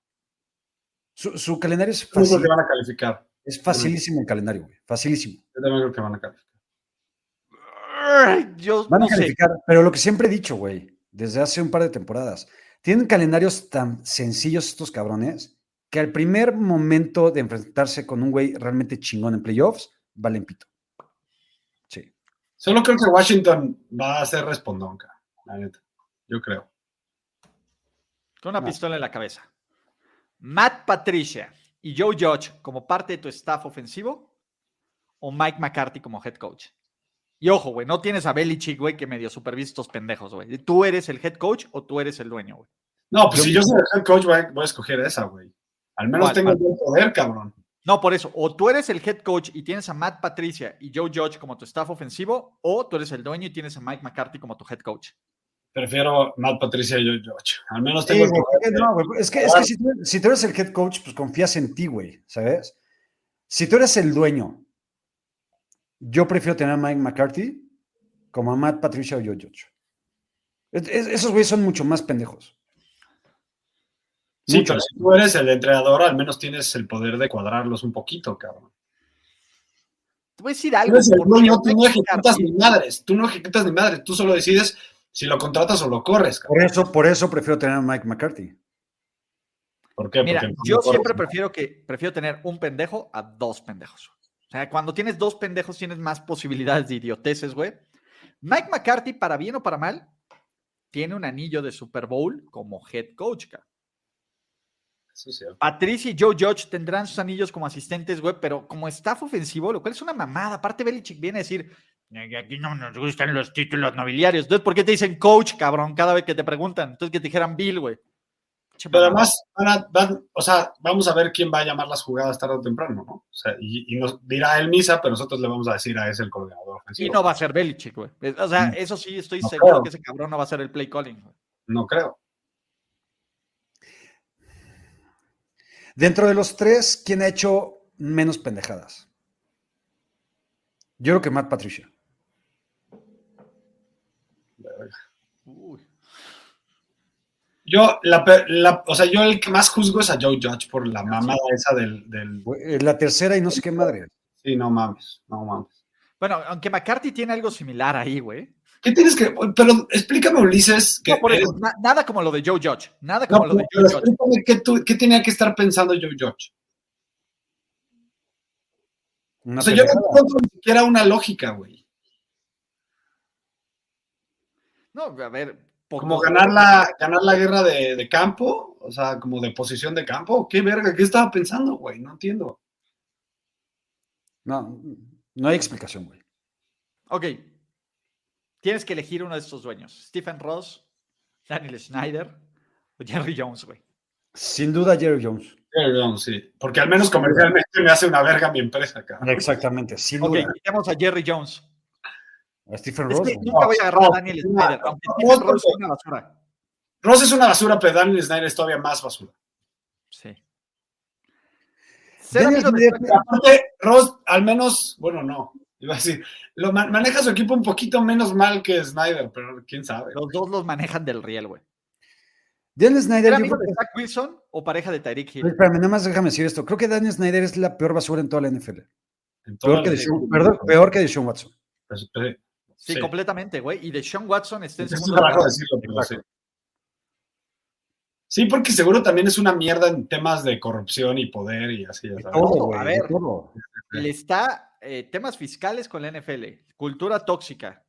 Su, su calendario es Yo creo fácil. que van a calificar. Es facilísimo el calendario, güey. Facilísimo. Yo también creo que van a calificar. Yo Van no a sé. calificar, pero lo que siempre he dicho, güey, desde hace un par de temporadas, tienen calendarios tan sencillos estos cabrones que al primer momento de enfrentarse con un güey realmente chingón en playoffs, valen pito. Sí. Solo creo que Washington va a ser respondonca, la neta. Yo creo. Con una No. pistola en la cabeza. Matt Patricia y Joe Judge como parte de tu staff ofensivo o Mike McCarthy como head coach. Y ojo, güey, no tienes a Belichick, güey, que medio supervisa estos pendejos, güey. ¿Tú eres el head coach o tú eres el dueño, güey? No, pues Yo- si yo soy el head coach, voy a, voy a escoger esa, güey. Al menos ¿Cuál? tengo el poder, cabrón. No, por eso, o tú eres el head coach y tienes a Matt Patricia y Joe Judge como tu staff ofensivo, o tú eres el dueño y tienes a Mike McCarthy como tu head coach. Prefiero Matt Patricia y yo, George. Al menos Sí, tengo el poder. porque no, güey, es que, es que si, tú, si tú eres el head coach, pues confías en ti, güey, ¿sabes? Si tú eres el dueño, yo prefiero tener a Mike McCarthy como a Matt Patricia o. Es- es- esos güeyes son mucho más pendejos. Sí, Mucho. pero si tú eres el entrenador, al menos tienes el poder de cuadrarlos un poquito, cabrón. Te voy a decir Tú algo. el tú no ejecutas ni madres. Tú no ejecutas ni madres. Tú solo decides si lo contratas o lo corres, cabrón. Por eso, por eso prefiero tener a Mike McCarthy. ¿Por qué? Mira, Porque yo corres. siempre prefiero que prefiero tener un pendejo a dos pendejos. O sea, cuando tienes dos pendejos tienes más posibilidades de idioteces, güey. Mike McCarthy, para bien o para mal, tiene un anillo de Super Bowl como head coach. cierto. Patricia y Joe Judge tendrán sus anillos como asistentes, güey, pero como staff ofensivo, lo cual es una mamada. Aparte, Belichick viene a decir, "Eh, aquí no nos gustan los títulos nobiliarios. Entonces, ¿por qué te dicen coach, cabrón, cada vez que te preguntan? Entonces, que te dijeran Bill, güey. Pero además, van a- van- o sea, vamos a ver quién va a llamar las jugadas tarde o temprano, ¿no? O sea, y, y nos dirá él misa, pero nosotros le vamos a decir a ese el coordinador Y ofensivo. no va a ser Belichick, güey. O sea, Mm. eso sí, estoy No seguro creo. que ese cabrón no va a ser el play calling. güey. No creo. Dentro de los tres, ¿quién ha hecho menos pendejadas? Yo creo que Matt Patricia. Uy. Yo, la, pe- la- o sea, yo el que más juzgo es a Joe Judge por la mamada esa del, eh, La tercera y no sé qué madre. Sí, no mames, no mames. Bueno, aunque McCarthy tiene algo similar ahí, güey. ¿Qué tienes que...? Pero explícame, Ulises, que... No, por eso, eres- na- nada como lo de Joe Judge. Nada no, como lo de Joe Judge. explícame qué, tú- qué tenía que estar pensando Joe Judge. Una O sea, yo no encuentro ni siquiera una lógica, güey. No, a ver. poco- Como ganar la, ganar la guerra de, de campo, o sea, como de posición de campo. ¿Qué verga? ¿Qué estaba pensando, güey? No entiendo. No, no hay explicación, güey. Ok. Tienes que elegir uno de estos dueños. Stephen Ross, Daniel Schneider o Jerry Jones, güey. Sin duda, Jerry Jones. Jerry Jones, sí. Porque al menos comercialmente me hace una verga mi empresa, cabrón. Exactamente, sin Ok, duda. quitemos a Jerry Jones. A Stephen Es Ross. que nunca voy a agarrar no, a Daniel aunque Stephen no, Ross es una basura. Ross es una basura, pero Daniel Snyder es todavía más basura. Sí. Ser Daniel amigo de Snyder- aparte, Ross, al menos, bueno, no. Iba a decir, lo maneja su equipo un poquito menos mal que Snyder, pero quién sabe. Los dos los manejan del riel, güey. Daniel Snyder. ¿Ser yo amigo de Zach Wilson o pareja de Tyreek Hill? Espérame, nada más déjame decir esto. Creo que Daniel Snyder es la peor basura en toda la NFL. Peor que, Deshaun, perdón, peor que Deshaun Watson. Pues, pues, Sí, sí. completamente, güey. Y de Sean Watson está en Es un segundo lugar. decirlo, pero sí. Sí, porque seguro también es una mierda en temas de corrupción y poder y así. ya sabes. Todo, güey. a ver. todo. Le está eh, temas fiscales con la NFL, cultura tóxica.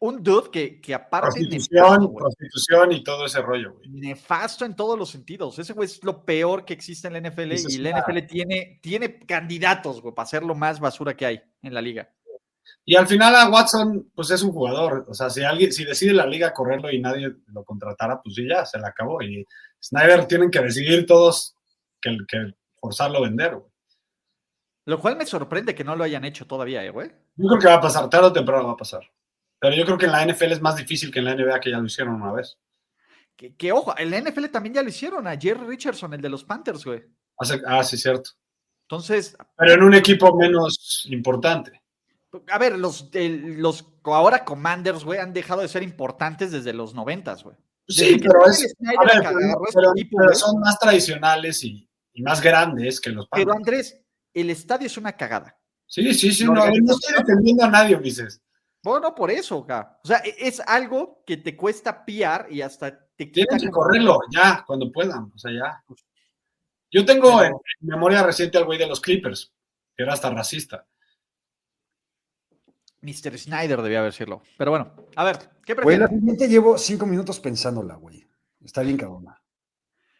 Un dude que, que aparte Prostitución, nefasto, prostitución y todo ese rollo, güey. nefasto en todos los sentidos. Ese güey es lo peor que existe en la NFL Eso y la NFL tiene, tiene candidatos, güey, para ser lo más basura que hay en la liga. Y al final a Watson, pues es un jugador. O sea, si alguien, si decide la liga correrlo y nadie lo contratara, pues sí, ya, se le acabó. Y Snyder tienen que decidir todos que, que forzarlo a vender, güey. Lo cual me sorprende que no lo hayan hecho todavía, eh, güey. Yo creo que va a pasar, tarde o temprano va a pasar. Pero yo creo que en la NFL es más difícil que en la NBA, que ya lo hicieron una vez. Que, que, ojo, en la NFL también ya lo hicieron a Jerry Richardson, el de los Panthers, güey. Ah, sí, cierto. Entonces, Pero en un equipo menos importante. A ver, los, el- los ahora Commanders, güey, han dejado de ser importantes desde los noventas, güey. Sí, pero, es, a ver, agarró pero- pero- equipo, pero son más tradicionales y, y más grandes que los Pero Panthers. Andrés, el estadio es una cagada. Sí, sí, sí, no, no organización- estoy defendiendo a nadie, Ulises. Bueno, por eso, acá. O sea, e- es algo que te cuesta piar y hasta te Tienen que correrlo ya, cuando puedan. O sea, ya. Yo tengo en, en memoria reciente al güey de los Clippers, que era hasta racista. Mr. Snyder debía decirlo. Pero bueno, a ver, ¿qué Güey, la prefieres? siguiente llevo cinco minutos pensándola, güey. Está bien cabrona.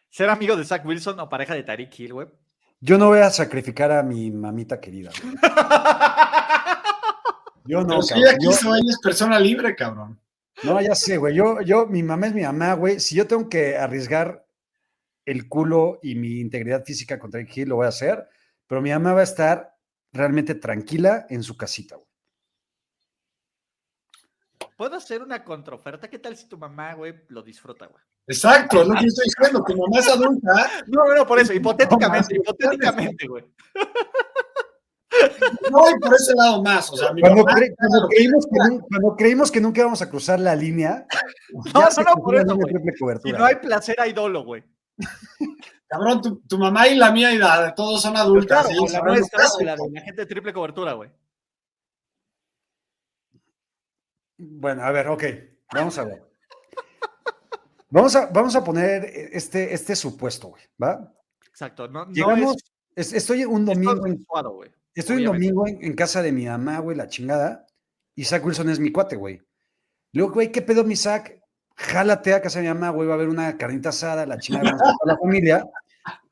¿Ser amigo de Zach Wilson o pareja de Tariq Hill, güey? Yo no voy a sacrificar a mi mamita querida, güey. Yo no, Pero si cabrón. ella Yo- quiso, ella es persona libre, cabrón. no, ya sé, güey. Yo, yo, mi mamá es mi mamá, güey. Si yo tengo que arriesgar el culo y mi integridad física contra el Hill, lo voy a hacer. Pero mi mamá va a estar realmente tranquila en su casita, güey. ¿Puedo hacer una contraoferta? ¿Qué tal si tu mamá, güey, lo disfruta, güey? Exacto, es lo que estoy diciendo. Tu mamá es adulta. No, no, no, por eso, hipotéticamente, No, hipotéticamente, güey. No voy por ese lado más. O sea, mi Cuando, mamá. cre- cuando creímos que nun- cuando creímos que nunca íbamos a cruzar la línea, No, no, no, por eso, cobertura, no hay placer, hay dolo, güey. Cabrón, tu, tu mamá y la mía y la de todos son Pues adultas. claro, sí, güey, la nuestra la la gente de triple cobertura, güey. Bueno, a ver, ok. Vamos a ver. Vamos a, vamos a poner este, este supuesto, güey, ¿va? Exacto. No, no Llegamos, es, es- estoy un es domingo, en, consensuado, güey. estoy un domingo en, en casa de mi mamá, güey, la chingada, y Zach Wilson es mi cuate, güey. Luego, güey, ¿qué pedo, mi Zach? Jálate a casa de mi mamá, güey, va a haber una carnita asada, la chingada, vamos a toda la familia.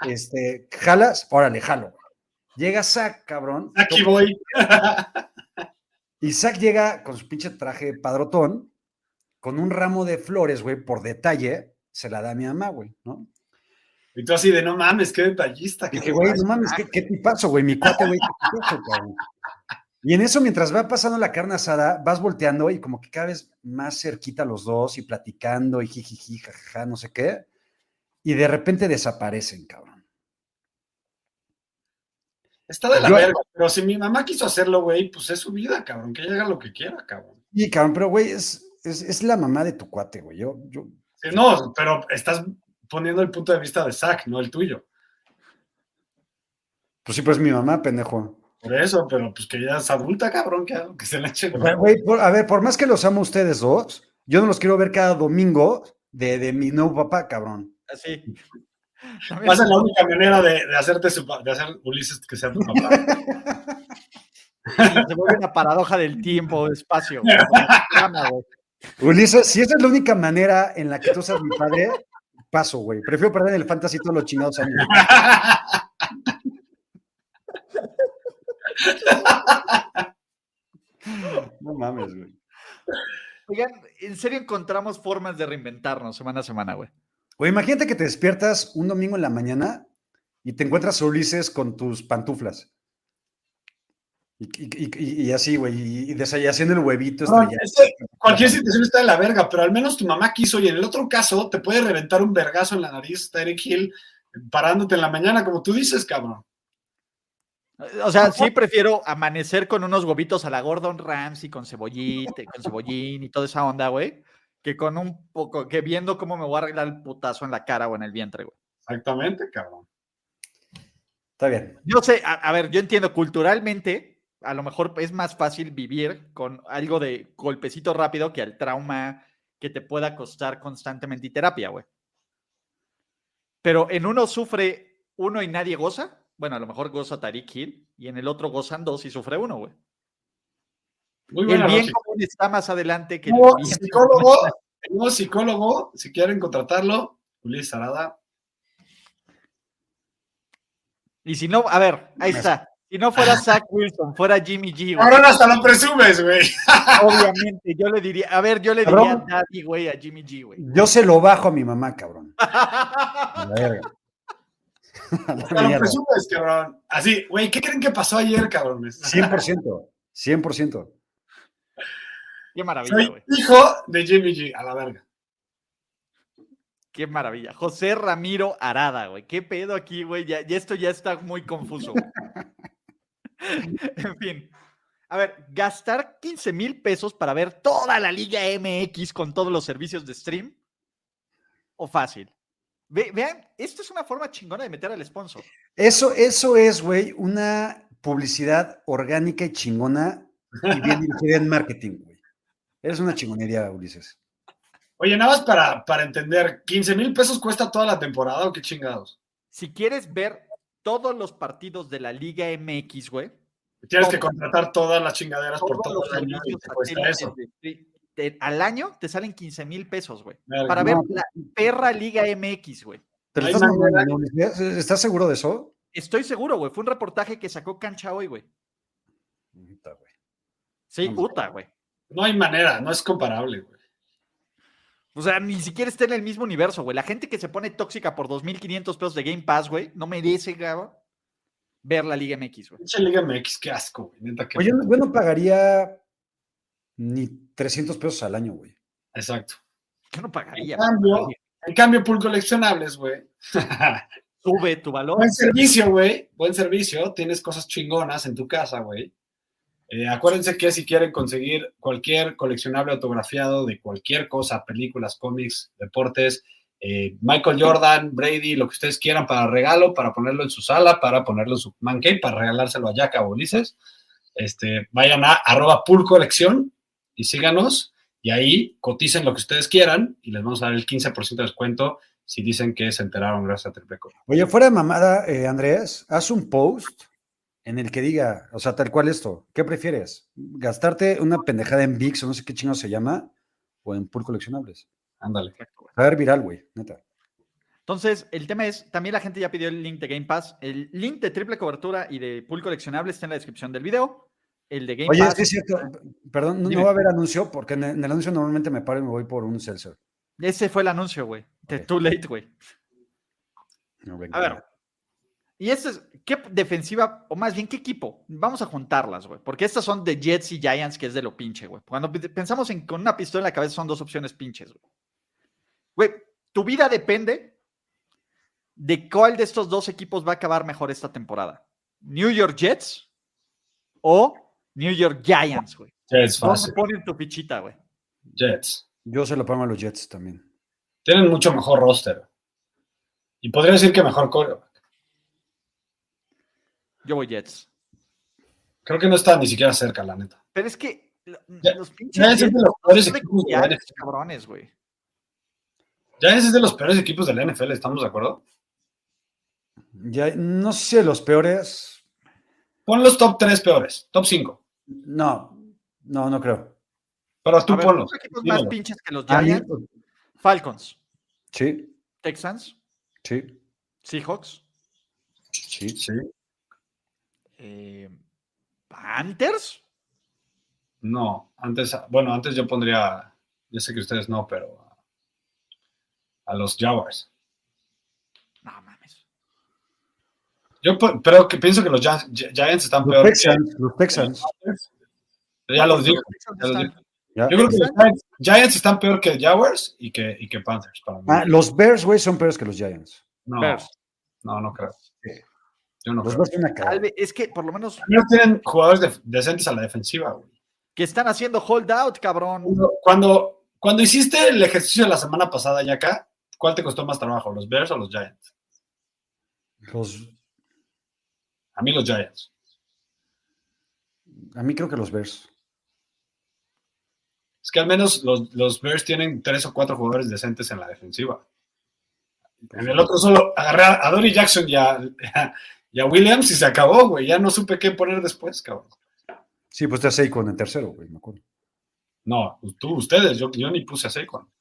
Este, jalas, órale, jalo. Llega Zach, cabrón. Aquí voy. Zach llega con su pinche traje padrotón, con un ramo de flores, güey, por detalle, se la da a mi mamá, güey, ¿no? Y tú así de no mames, qué detallista. Dije, güey, no mames, ¿qué, qué tipazo, güey? Mi cuate, güey, qué tipazo, cabrón. Y en eso, mientras va pasando la carne asada, vas volteando y como que cada vez más cerquita los dos y platicando y jijiji, jajaja, no sé qué. Y de repente desaparecen, cabrón. Está de la Yo- verga. Pero si mi mamá quiso hacerlo, güey, pues es su vida, cabrón. Que ella haga lo que quiera, cabrón. Y cabrón, pero güey, es, es, es la mamá de tu cuate, güey. Yo, yo, Sí, No, pero estás poniendo el punto de vista de Zack, no el tuyo. pues sí, pues mi mamá, pendejo. Por eso, pero pues que ella es adulta, cabrón, que, que se le eche. Güey, por- a ver, por más que los amo a ustedes dos, yo no los quiero ver cada domingo de, de mi nuevo papá, cabrón. Así. También- Pasa la única manera de, de hacerte su, de hacer Ulises que sea tu papá. Se vuelve una paradoja del tiempo, espacio. Ulises, si esa es la única manera en la que tú seas mi padre, paso, güey. Prefiero perder el fantasy todos los chingados años. No mames, güey. Oigan, en serio encontramos formas de reinventarnos semana a semana, güey. Güey, imagínate que te despiertas un domingo en la mañana y te encuentras a Ulises con tus pantuflas. Y, y- y- y así, güey, y, y desay- haciendo el huevito. No, cualquier situación está de la verga, pero al menos tu mamá quiso y en el otro caso te puede reventar un vergazo en la nariz, Derek Hill, parándote en la mañana, como tú dices, cabrón. O sea, sí prefiero amanecer con unos huevitos a la Gordon Ramsay con cebollita, con cebollín y toda esa onda, güey, que con un poco, que viendo cómo me voy a arreglar el putazo en la cara o en el vientre, güey. Exactamente, cabrón. Está bien. Yo sé, a, a ver, yo entiendo culturalmente, a lo mejor es más fácil vivir con algo de golpecito rápido que al trauma que te pueda costar constantemente y terapia, güey. Pero en uno sufre uno y nadie goza. Bueno, a lo mejor goza Tariq Hill y en el otro gozan dos y sufre uno, güey. Muy El bien común está más adelante que el bien psicólogo, el nuevo psicólogo, si quieren contratarlo, Ulises Arada. Y si no, a ver, ahí está. Si no fuera Zach Wilson, fuera Jimmy G, güey, Ahora hasta lo presumes, güey. obviamente, yo le diría, a ver, yo le diría Cabrón. Daddy, güey, a Jimmy G, güey. Yo se lo bajo a mi mamá, cabrón. A la verga. A Hasta lo presumes, cabrón. Así, güey, ¿qué creen que pasó ayer, cabrones? 100%. 100%. Qué maravilla, güey. hijo de Jimmy G, a la verga. Qué maravilla. José Ramiro Arada, güey. ¿Qué pedo aquí, güey? Ya, ya esto ya está muy confuso. en fin. A ver, gastar 15 mil pesos para ver toda la Liga MX con todos los servicios de stream o fácil. Ve- vean, esto es una forma chingona de meter al sponsor. Eso, eso es, güey, una publicidad orgánica y chingona y bien dirigida en marketing, güey. Eres una chingonería, Ulises. Oye, nada más para, para entender, ¿15 mil pesos cuesta toda la temporada o qué chingados? Si quieres ver todos los partidos de la Liga MX, güey, Tienes que contratar todas las chingaderas por Todos todo los el año y servicios te cuesta satélites eso. de stream- de- al año te salen 15 mil pesos, güey. Verga, Para no. ver la perra Liga MX, güey. ¿Te lo Hay estás? ¿Estás seguro de eso? Estoy seguro, güey. Fue un reportaje que sacó Cancha hoy, güey. Puta, güey. Sí, puta, güey. No hay manera, no es comparable, güey. O sea, ni siquiera está en el mismo universo, güey. La gente que se pone tóxica por 2.500 pesos de Game Pass, güey, no merece, güey, ver la Liga MX, güey. Pinche Liga MX, qué asco, güey. Neta, que... Oye, yo no pagaría ni 300 pesos al año, güey. Exacto. Yo no pagaría. En cambio, en cambio, pool coleccionables, güey. Sube tu valor. Buen servicio, güey. Buen servicio. Tienes cosas chingonas en tu casa, güey. Eh, acuérdense que si quieren conseguir cualquier coleccionable autografiado de cualquier cosa, películas, cómics, deportes, eh, Michael Jordan, Brady, lo que ustedes quieran para regalo, para ponerlo en su sala, para ponerlo en su man cave, para regalárselo a Jack o Ulises, este, vayan a arroba pool colección y síganos y ahí coticen lo que ustedes quieran y les vamos a dar el 15% de descuento si dicen que se enteraron gracias a Triple. Oye, fuera de mamada, eh, Andrés, haz un post en el que diga, o sea, tal cual esto, ¿qué prefieres? ¿Gastarte una pendejada en VIX o no sé qué chino se llama? ¿O en pool coleccionables? Ándale. A ver, viral, güey, neta. Entonces, el tema es, también la gente ya pidió el link de Game Pass. El link de triple cobertura y de pool coleccionable está en la descripción del video. El de Game Oye, Pass. sí es cierto, perdón, no, va a haber anuncio porque en el, en el anuncio normalmente me paro y me voy por un seltzer. Ese fue el anuncio, güey. De Ok. Too Late, güey. No. A ver. Y este es, ¿qué defensiva, o más bien, qué equipo? Vamos a juntarlas, güey. Porque estas son de Jets y Giants, que es de lo pinche, güey. Cuando pe- pensamos en con una pistola en la cabeza, son dos opciones pinches, güey. Güey, tu vida depende de cuál de estos dos equipos va a acabar mejor esta temporada. New York Jets o New York Giants, güey. Jets, ¿Dónde fácil. ponen tu fichita, güey? Jets. Yo se lo pongo a los Jets también. Tienen mucho mejor roster. Y podría decir que mejor coreback. Yo voy Jets. Creo que no está ni siquiera cerca, la neta. Pero es que lo- Ya- los pinches Giants es de Jets los peores equipos de la NFL. cabrones, güey. Ya es de los peores equipos de la NFL, ¿estamos de acuerdo? Ya, no sé, los peores. Pon los top 3 peores, top 5. No, no, no creo. Pero tú A ver, ponlos. los equipos más dímelo. pinches que los A mí- Giants, Falcons, Sí, Texans, sí, Seahawks, sí. Sí. Eh, Panthers. No, antes, bueno, antes yo pondría, yo sé que ustedes no, pero a, a los Jaguars. No mames. Yo pero que pienso que los Gi- Gi- Giants están Los peor Texans, los Texans. que. Ya los digo. Texans ya los digo. Yo creo que los Giants, Giants están peor que Jaguars y que, y que Panthers. Para mí. Ah, los Bears, güey, son peores que los Giants. no, Bears. no, no creo. Yo no Los creo. Una es que por lo menos No tienen jugadores decentes a la defensiva, güey. que están haciendo holdout, cabrón. Cuando, cuando, hiciste el ejercicio de la semana pasada ya acá, ¿cuál te costó más trabajo, los Bears o los Giants? Los, A mí los Giants. a mí creo que los Bears. Es que al menos los, los Bears tienen tres o cuatro jugadores decentes en la defensiva. En el otro solo agarré a a Dory Jackson y a, y a Williams y se acabó, güey. Ya no supe qué poner después, cabrón. Sí, pues está Saquon en tercero, güey, me acuerdo. No, tú, ustedes, yo, yo ni puse a Saquon.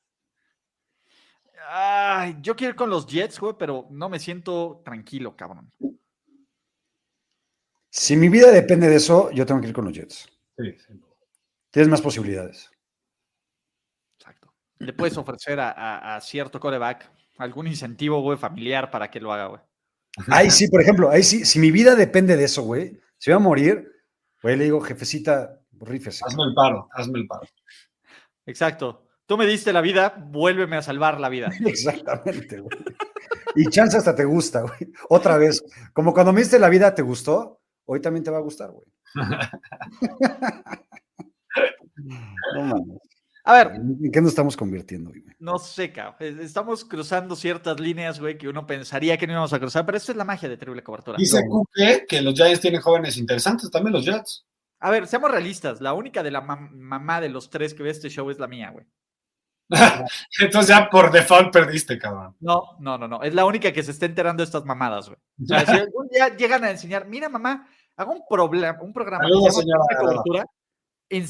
Ay, yo quiero ir con los Jets, güey, pero no me siento tranquilo, cabrón. Si mi vida depende de eso, yo tengo que ir con los Jets. Sí, sí. Tienes más posibilidades. Exacto. Le puedes ofrecer a, a- a cierto coreback algún incentivo, güey, familiar para que lo haga, güey. Ahí sí, por ejemplo, ahí sí, si mi vida depende de eso, güey, si voy a morir, güey, le digo, jefecita, rífese. Hazme el paro, hazme el paro. Exacto. Tú me diste la vida, vuélveme a salvar la vida. Exactamente, güey. Y chance hasta te gusta, güey. Otra vez, como cuando me diste la vida, ¿te gustó? Hoy también te va a gustar, güey. No mames. A ver, ¿En qué nos estamos convirtiendo, güey? no sé, cabrón. Es- Estamos cruzando ciertas líneas, güey, que uno pensaría que no íbamos a cruzar, pero esta es la magia de triple cobertura. Dice Cuque que los Giants tienen jóvenes interesantes, también los Jets. A ver, seamos realistas. La única de la mam- mamá de los tres que ve este show es la mía, güey. Entonces ya por default perdiste, cabrón. No, no, no, no. Es la única que se está enterando de estas mamadas, güey. O sea, si algún día llegan a enseñar, mira, mamá, haga un, problema, un programa Saludos, se. Triple Cobertura,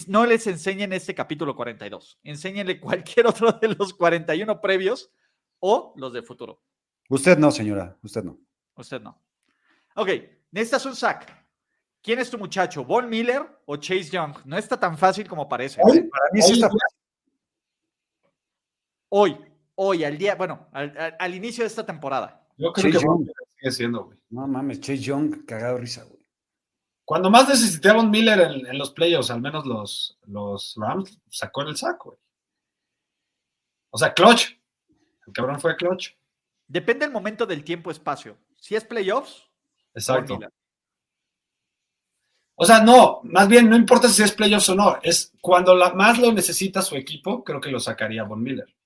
no les enseñen este capítulo 42. Enséñenle cualquier otro de los 41 previos o los de futuro. Usted no, señora, usted no. Usted no. Ok, necesitas un sack. ¿Quién es tu muchacho? ¿Von Miller o Chase Young? No está tan fácil como parece. Hoy. Para mí sí Hoy- está Hoy, hoy, al día, bueno, al, al- al inicio de esta temporada. Yo creo Chase que Young. Sigue siendo, güey. No mames, Chase Young, cagado de risa, güey. Cuando más necesitaba un Miller en, en los playoffs, al menos los, los Rams, sacó en el saco, güey. O sea, clutch. El cabrón fue clutch. Depende del momento del tiempo, espacio. Si es playoffs, Exacto. O sea, no, más bien no importa si es playoffs o no, es cuando la, más lo necesita su equipo, creo que lo sacaría Von Miller.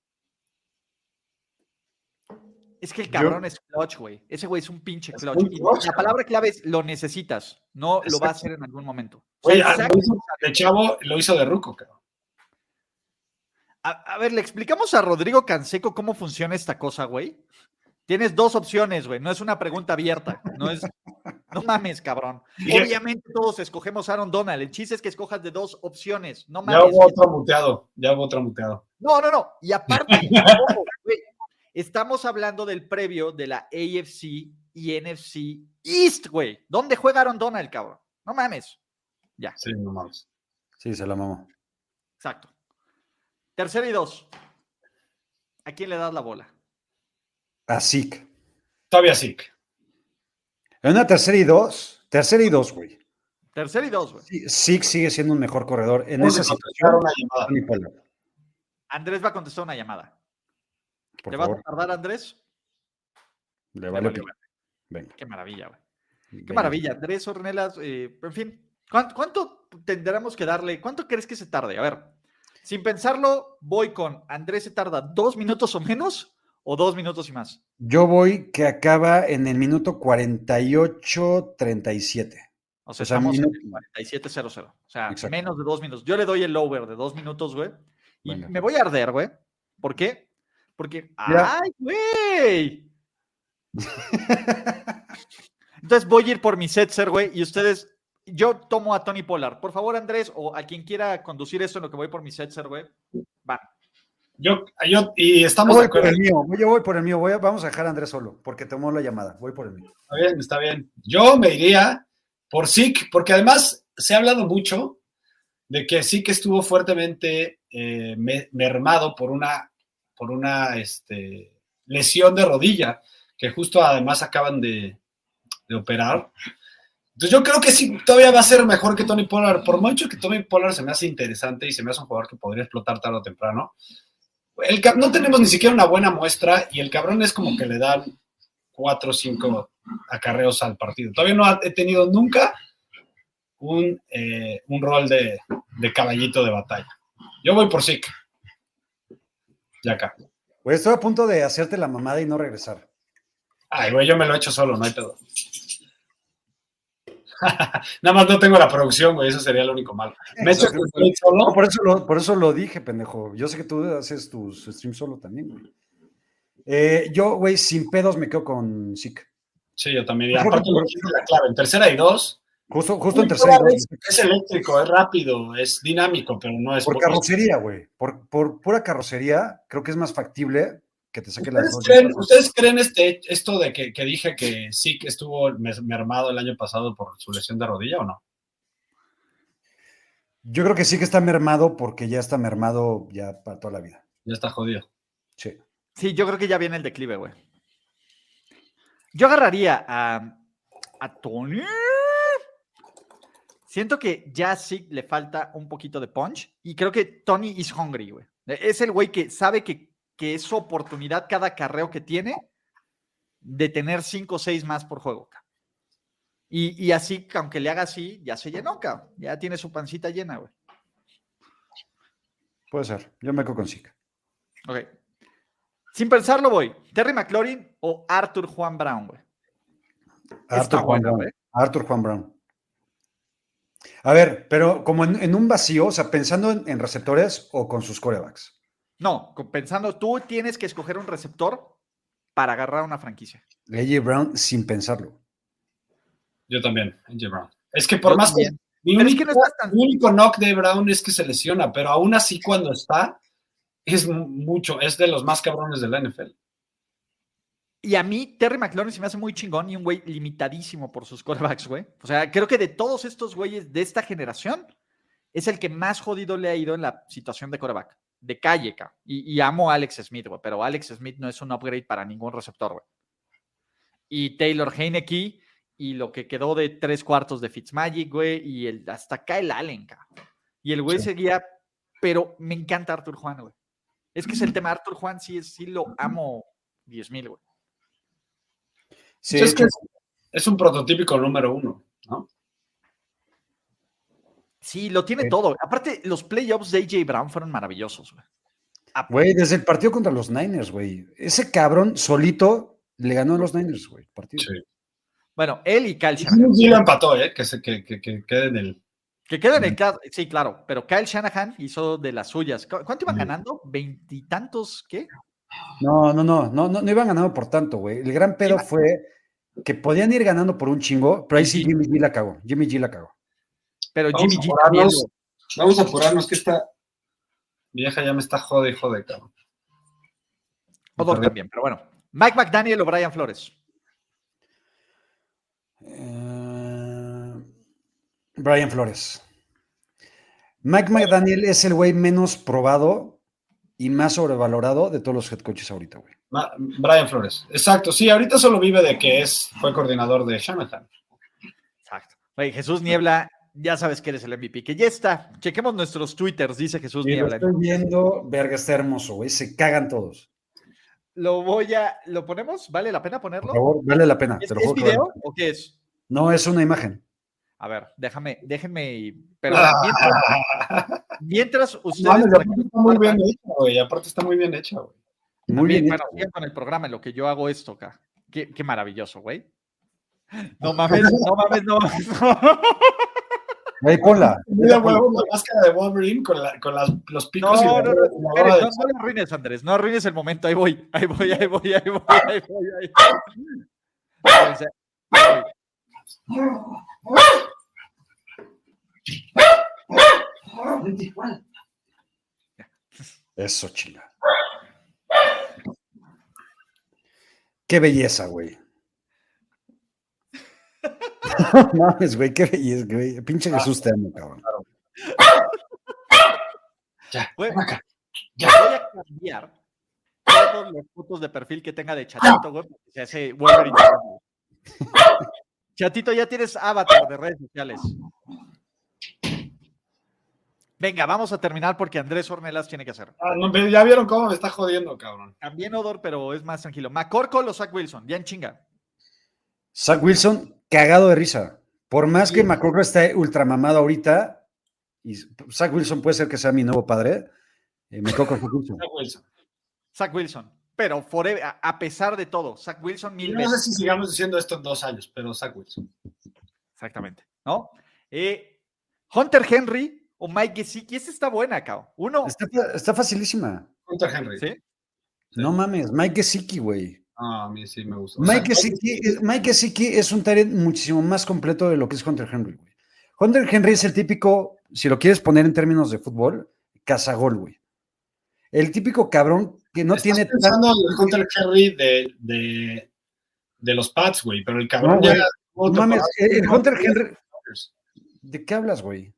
Es que el Yo- cabrón es clutch, güey. Ese güey es un pinche clutch. muy Y clutch, la palabra clave es lo necesitas, no lo va a hacer en algún momento. O sea, Güey, el sack- lo hizo de chavo lo hizo de ruco, cabrón. a, a ver, le explicamos a Rodrigo Canseco cómo funciona esta cosa, güey. Tienes dos opciones, güey. No es una pregunta abierta. No es. No mames, cabrón. Obviamente todos escogemos Aaron Donald. El chiste es que escojas de dos opciones. No Ya mames. hubo otro muteado, ya hubo otro muteado. No, no, no. Y aparte, ojo, güey, estamos hablando del previo de la AFC y NFC East, güey. ¿Dónde juega Aaron Donald, cabrón? No mames. Ya, Sí, no mames. Sí, se la mamó. exacto. Tercera y dos. ¿A quién le das la bola? A Zeke. Todavía sí. En una tercera y dos, tercera y dos, güey. Tercera y dos, güey. Sí, Zeke sigue siendo un mejor corredor en esa a situación. contestar una llamada. Tony Pollard, Andrés va a contestar una llamada. Por ¿Te vas favor, a tardar, Andrés? le vale vale, pito. Venga. Qué maravilla, güey. Qué maravilla. Andrés Ornelas, eh, en fin. ¿cuánto, cuánto tendremos que darle? ¿Cuánto crees que se tarde? A ver, sin pensarlo, voy con Andrés se tarda dos minutos o menos o dos minutos y más. Yo voy que acaba en el minuto 48-37. O sea, O sea, estamos en minuto- el 47.00. O sea, Exacto. menos de dos minutos. Yo le doy el over de dos minutos, güey. Y Venga. me voy a arder, güey. ¿Por qué? Porque. Ya. ¡Ay, güey! Entonces voy a ir por mi setzer, güey. Y ustedes. Yo tomo a Tony Pollard. Por favor, Andrés, o a quien quiera conducir esto en lo que voy por mi setzer, güey. Van. Yo, yo, y Yo estamos de voy por acuerdo. el mío, yo voy por el mío. Voy a- vamos a dejar a Andrés solo, porque tomó la llamada. Voy por el mío. Está bien, está bien. Yo me iría por Zeke, porque además se ha hablado mucho de que Zeke estuvo fuertemente eh, me- mermado por una, por una este, lesión de rodilla, que justo además acaban de, de operar. Entonces yo creo que sí, todavía va a ser mejor que Tony Pollard. Por mucho que Tony Pollard se me hace interesante y se me hace un jugador que podría explotar tarde o temprano. El, no tenemos ni siquiera una buena muestra y el cabrón es como que le dan cuatro o cinco acarreos al partido. Todavía no he tenido nunca un, eh, un rol de, de caballito de batalla. Yo voy por Zeke. Ya acá. Güey, estoy a punto de hacerte la mamada y no regresar. Ay, güey, yo me lo he hecho solo, no hay pedo. Nada más no tengo la producción, güey, eso sería lo único malo. Me he hecho el stream solo. No, por eso, lo, por eso lo dije, pendejo. Yo sé que tú haces tus streams solo también, güey. Eh, yo, güey, sin pedos me quedo con Zeke. Sí, yo también. Y que aparte, que la clave. En tercera y dos. Justo, justo en tercera. Es, eléctrico, es rápido, es dinámico, pero no es. Por carrocería, güey. Por, por pura carrocería, creo que es más factible que te saque las ¿Ustedes dos. creen, ¿Ustedes creen este, esto de que, que dije que sí que estuvo mermado el año pasado por su lesión de rodilla o no? Yo creo que sí que está mermado porque ya está mermado ya para toda la vida. Ya está jodido. Sí. Sí, yo creo que ya viene el declive, güey. Yo agarraría a, a Tony. Siento que ya sí le falta un poquito de punch y creo que Tony is hungry, güey. Es el güey que sabe que, que es su oportunidad cada carreo que tiene de tener cinco o seis más por juego. Y, y así, aunque le haga así, ya se llenó, cabrón. Ya tiene su pancita llena, güey. Puede ser. Yo me quedo con Zeke. Ok. Sin pensarlo, voy. Terry McLaurin o Arthur Juan Brown, güey. Está Arthur Juan Brown. güey. Arthur Juan Brown. A ver, pero como en, en un vacío, o sea, pensando en, en receptores o con sus corebacks. No, pensando, tú tienes que escoger un receptor para agarrar una franquicia. AJ Brown sin pensarlo. Yo también, AJ Brown. Es que por Yo más que. Mi Pero es único, que no estás tan- mi único knock de Brown es que se lesiona, pero aún así cuando está, es mu- mucho, es de los más cabrones de la NFL. Y a mí, Terry McLaurin se me hace muy chingón y un güey limitadísimo por sus corebacks, güey. O sea, creo que de todos estos güeyes de esta generación, es el que más jodido le ha ido en la situación de coreback. De calle, ca. Y, y amo a Alex Smith, güey. Pero Alex Smith no es un upgrade para ningún receptor, güey. Y Taylor Heineke y lo que quedó de tres cuartos de Fitzmagic, güey. Y el, hasta acá el Allen, ca. Y el güey seguía, pero me encanta Arthur Juan, güey. Es que es el tema. Arthur Juan sí, sí lo amo 10 mil, güey. Sí, es, que es, es un prototípico número uno, ¿no? Sí, lo tiene Sí. todo. Aparte, los playoffs de AJ Brown fueron maravillosos, güey. Güey, desde el partido contra los Niners, güey. Ese cabrón solito le ganó a los Niners, güey. el Partido. Sí. Bueno, él y Kyle Shanahan. Sí lo empató, ¿eh? Que, se, que, que, que quede en el. Que queda en el Sí, claro. Pero Kyle Shanahan hizo de las suyas. ¿Cu- ¿Cuánto iban ganando? ¿Veintitantos qué? No, no, no, no, no, no iban ganando por tanto, güey. El gran pedo fue que podían ir ganando por un chingo, pero ahí sí Jimmy G la cagó. Jimmy G la cagó. Pero Vamos Jimmy a G también. Vamos a apurarnos, que esta vieja ya me está jode y jode, cabrón. Odor también, pero bueno. Mike McDaniel o Brian Flores. Eh, Brian Flores. Mike McDaniel es el güey menos probado y más sobrevalorado de todos los head coaches ahorita, güey. Brian Flores. Exacto, sí, ahorita solo vive de que es, fue coordinador de Shanahan. Exacto. Oye, Jesús Niebla, ya sabes que eres el MVP. Que ya está. Chequemos nuestros twitters, dice Jesús Sí, lo Niebla. estoy viendo, verga, está hermoso, güey. Se cagan todos. Lo voy a. ¿Lo ponemos? ¿Vale la pena Por ponerlo? favor, vale la pena. ¿Es, te lo es juro que vale video o qué es? No, es una imagen. A ver, déjame, déjenme. y- Pero Ah. mientras, mientras ustedes. Para aparte está muy bien hecha, güey. Aparte está muy bien hecha, güey. Muy también, bien. bueno, hecho, sigan con el programa en lo que yo hago esto acá. Qué, qué maravilloso, güey. No mames, no mames, no mames. Güey, ponla. Mira, huevo, la máscara de Wolverine con, la- con las- los No, picos y no, la, no, no, de- no lo arruines, Andrés. No arruines el momento. Ahí voy, ahí voy, ahí voy, ahí voy, ahí voy. Ahí voy. Ahí voy. Eso, chila. Qué belleza, güey. No mames, güey, qué belleza, güey. Pinche Jesús te amo, cabrón. Ya, Güey. ven acá. Voy a cambiar todas las fotos de perfil que tenga de Chatito, güey, porque se hace Wolverine. Chatito, ya tienes avatar de redes sociales. Venga, vamos a terminar porque Andrés Ornelas tiene que hacer. Ah, no, ya vieron cómo me está jodiendo, cabrón. También Odor, pero es más tranquilo. McCorkle o Zach Wilson, ya en chinga. Zach Wilson, cagado de risa. Por más que McCorkle esté ultramamado ahorita, y Zach Wilson puede ser que sea mi nuevo padre, eh, toca Zach Wilson. Zach Wilson. Zach Wilson. Pero forever, a, pesar de todo, Zach Wilson mil No sé veces. si sigamos diciendo esto en dos años, pero Zach Wilson. Exactamente. ¿No? Eh, Hunter Henry o Mike Gesicki. Esta está buena, cabrón. Uno, Está, está facilísima. Hunter Henry. ¿sí? No mames, Mike Gesicki, güey. Ah, a mí sí me gusta. O sea, Mike Gesicki, es- Mike Gesicki es un talent muchísimo más completo de lo que es Hunter Henry, güey. Hunter Henry es el típico, si lo quieres poner en términos de fútbol, cazagol, güey. El típico cabrón que no estás tiene pensando tan- en el Hunter Henry de, de, de los Pats, güey, pero el cabrón No, llega- No mames, el, el Hunter Henry. ¿De qué hablas, güey?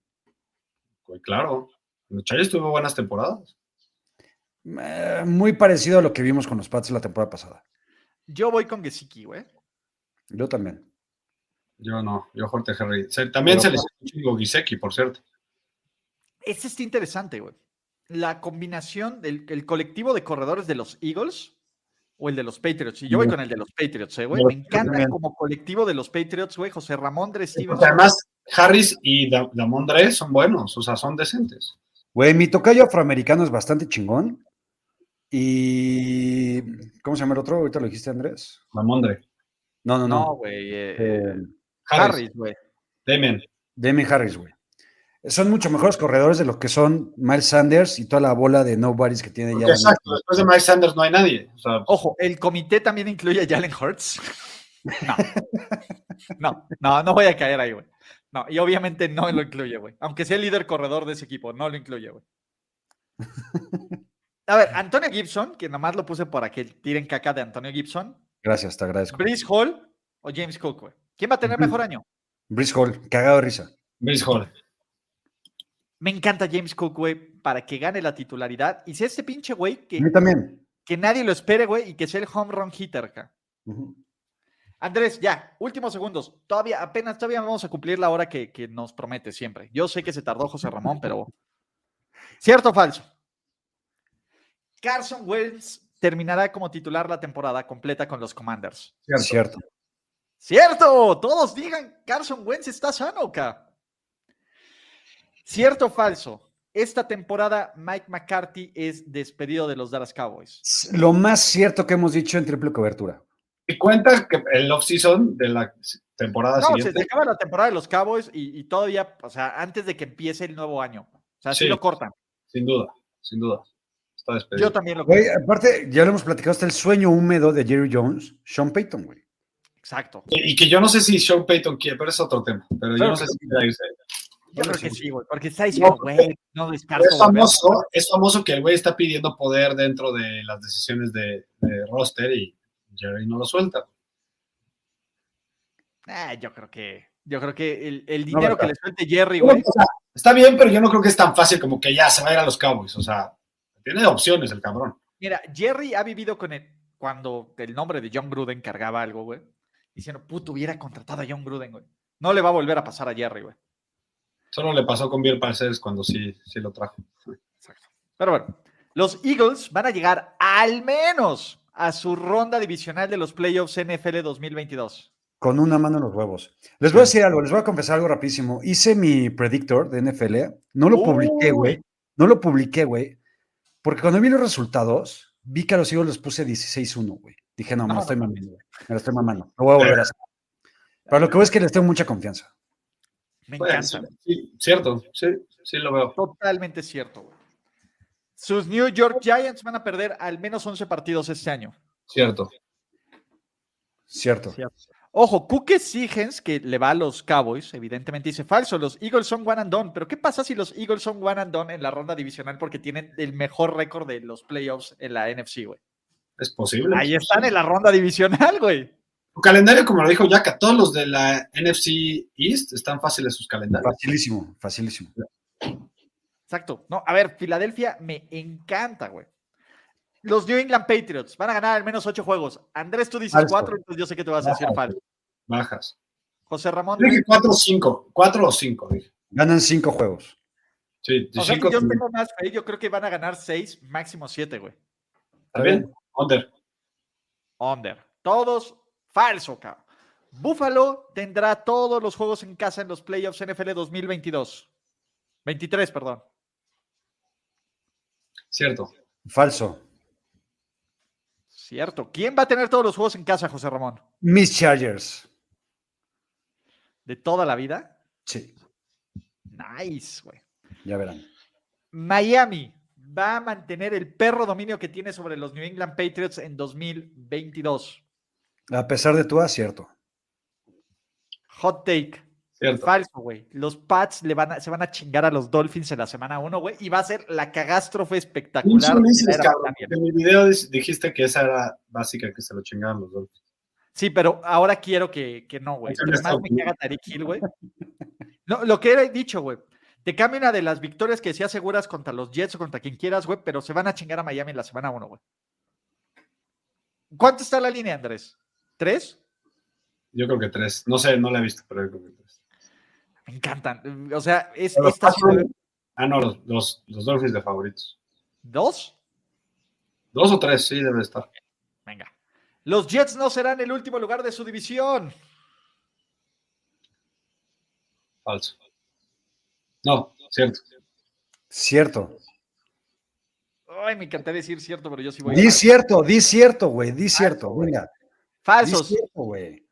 Claro. El Chargers tuvo buenas temporadas. Eh, muy parecido a lo que vimos con los Pats la temporada pasada. Yo voy con Gesicki, güey. Yo también. Yo no, yo Hunter Henry. Se- también Pero- se les chingo Giseki, por cierto. Este está interesante, güey. La combinación del el colectivo de corredores de los Eagles o el de los Patriots. Y yo voy con el de los Patriots, eh, güey. Yo Me encanta como colectivo de los Patriots, güey. José Ramón Dre Porque Stevenson. además, Harris y Da- Damon Dre son buenos, o sea, son decentes. Güey, mi tocayo afroamericano es bastante chingón. Y. ¿Cómo se llama el otro? Ahorita lo dijiste, Andrés. Damon Dre. No, no, No, no. güey. eh, Eh, Harris. Güey. Demian. Damian Harris, güey. Son mucho mejores corredores de lo que son Miles Sanders y toda la bola de nobodies que tiene ya. Exacto, después de Mike Sanders no hay nadie. O sea, Ojo, el comité también incluye a Jalen Hurts. No. No, no, no voy a caer ahí, güey. No, y obviamente no lo incluye, güey. Aunque sea el líder corredor de ese equipo, no lo incluye, güey. A ver, Antonio Gibson, que nomás lo puse para que tiren caca de Antonio Gibson. Gracias, te agradezco. Brice Hall o James Cook, güey. ¿Quién va a tener mejor año? Brice Hall, cagado de risa. Brice Hall. Me encanta James Cook, güey, para que gane la titularidad y sea este pinche güey que, A mí también. que nadie lo espere, güey, y que sea el home run hitter acá. Ujú. Andrés, ya, últimos segundos. Todavía, apenas todavía vamos a cumplir la hora que, que nos promete siempre. Yo sé que se tardó José Ramón, pero. ¿Cierto o falso? Carson Wentz terminará como titular la temporada completa con los Commanders. Cierto. ¡Cierto! Todos digan, Carson Wentz está sano, acá. ¿Cierto o falso? Esta temporada Mike McCarthy es despedido de los Dallas Cowboys. Lo más cierto que hemos dicho en triple cobertura. Y cuenta que el off-season de la temporada No, se, siguiente. se acaba la temporada de los Cowboys y, y todavía, o sea, antes de que empiece el nuevo año. O sea, sí, Sí. lo cortan. Sin duda, sin duda. Está despedido. Yo también lo Güey, corto. aparte, ya lo hemos platicado, hasta el sueño húmedo de Jerry Jones, Sean Payton, güey. Exacto. Y y que yo no sé si Sean Payton quiere, pero es otro tema. Pero yo no sé si quiere irse. Yo creo que sí, güey. Porque está diciendo, güey, no descarto. Es volver". famoso, es famoso que el güey está pidiendo poder dentro de las decisiones de, de roster y Jerry no lo suelta. Ah, yo creo que, yo creo que el, el No, dinero que le suelte Jerry, güey. o sea, está bien, pero yo no creo que es tan fácil como que ya se va a ir a los Cowboys. O sea, tiene opciones el cabrón. Mira, Jerry ha vivido con el, cuando el nombre de John Gruden cargaba algo, güey. Diciendo, puto, hubiera contratado a John Gruden, güey. No le va a volver a pasar a Jerry, güey. Solo le pasó con Bill Parcells cuando sí, sí lo trajo. Exacto. Pero bueno, los Eagles van a llegar al menos a su ronda divisional de los playoffs NFL 2022. Con una mano en los huevos. Les voy a decir algo, les voy a confesar algo rapidísimo. Hice mi predictor de NFL, no lo publiqué, güey. No lo publiqué, güey. Porque cuando vi los resultados, vi que a los Eagles les puse 16-1, güey. Dije, no, me No, lo estoy mamando, güey. Me lo estoy mamando. Lo voy a volver a hacer. Pero lo que voy es que les tengo mucha confianza. Me Bueno, encanta. sí, cierto, sí, sí lo veo. Totalmente cierto, güey. Sus New York Giants van a perder al menos 11 partidos este año. Cierto. Cierto. Ojo, Kuke Sigens, que le va a los Cowboys, evidentemente dice falso, los Eagles son one and done, pero ¿qué pasa si los Eagles son one and done en la ronda divisional porque tienen el mejor récord de los playoffs en la NFC, güey? Es posible. Ahí están en la ronda divisional, güey. Su calendario, como lo dijo Yaka, todos los de la NFC East están fáciles sus calendarios. Facilísimo, facilísimo. Exacto. No, a ver, Filadelfia me encanta, güey. Los New England Patriots van a ganar al menos ocho juegos. Andrés, tú dices Falso. cuatro, entonces yo sé que te vas a decir Falso. Bajas. José Ramón. Dije 4 o 5. 4 o 5, dije. Ganan cinco juegos. Sí, O sea que cinco, yo sí. tengo más yo creo que van a ganar seis, máximo siete, güey. ¿Está bien? Under. Under. Todos falso, cabrón. Buffalo tendrá todos los juegos en casa en los playoffs NFL 2022. 23, perdón. Cierto. Falso. Cierto. ¿Quién va a tener todos los juegos en casa, José Ramón? Miss Chargers. ¿De toda la vida? Sí, Nice, güey. ya verán. Miami va a mantener el perro dominio que tiene sobre los New England Patriots en 2022. A pesar de tu acierto. Hot take. Cierto. Falso, güey. Los Pats le van a- se van a chingar a los Dolphins en la semana 1, güey. Y va a ser la cagástrofe espectacular. Cabrón. En mi video dijiste que esa era básica, que se lo chingaban los dos. Sí, pero ahora quiero que, que no, güey. Eso Entre no más está me caga Tariq Hill, güey. No, lo que he dicho, güey. Te cambia una de las victorias que decías seguras contra los Jets o contra quien quieras, güey, pero se van a chingar a Miami en la semana 1, güey. ¿Cuánto está la línea, Andrés? ¿Tres? Yo creo que tres. No sé, no la he visto, pero yo creo que tres. Me encantan. O sea, es Los esta son- Ah, no, los, los, los Dolphins de favoritos. ¿Dos? Dos o tres, sí, debe estar. Venga. Los Jets no serán el último lugar de su división. Falso. No, cierto. Cierto. Ay, me encantaría decir cierto, pero yo sí voy Di a. cierto, di cierto, güey. Di cierto, güey. venga. Di Falsos. cierto, güey.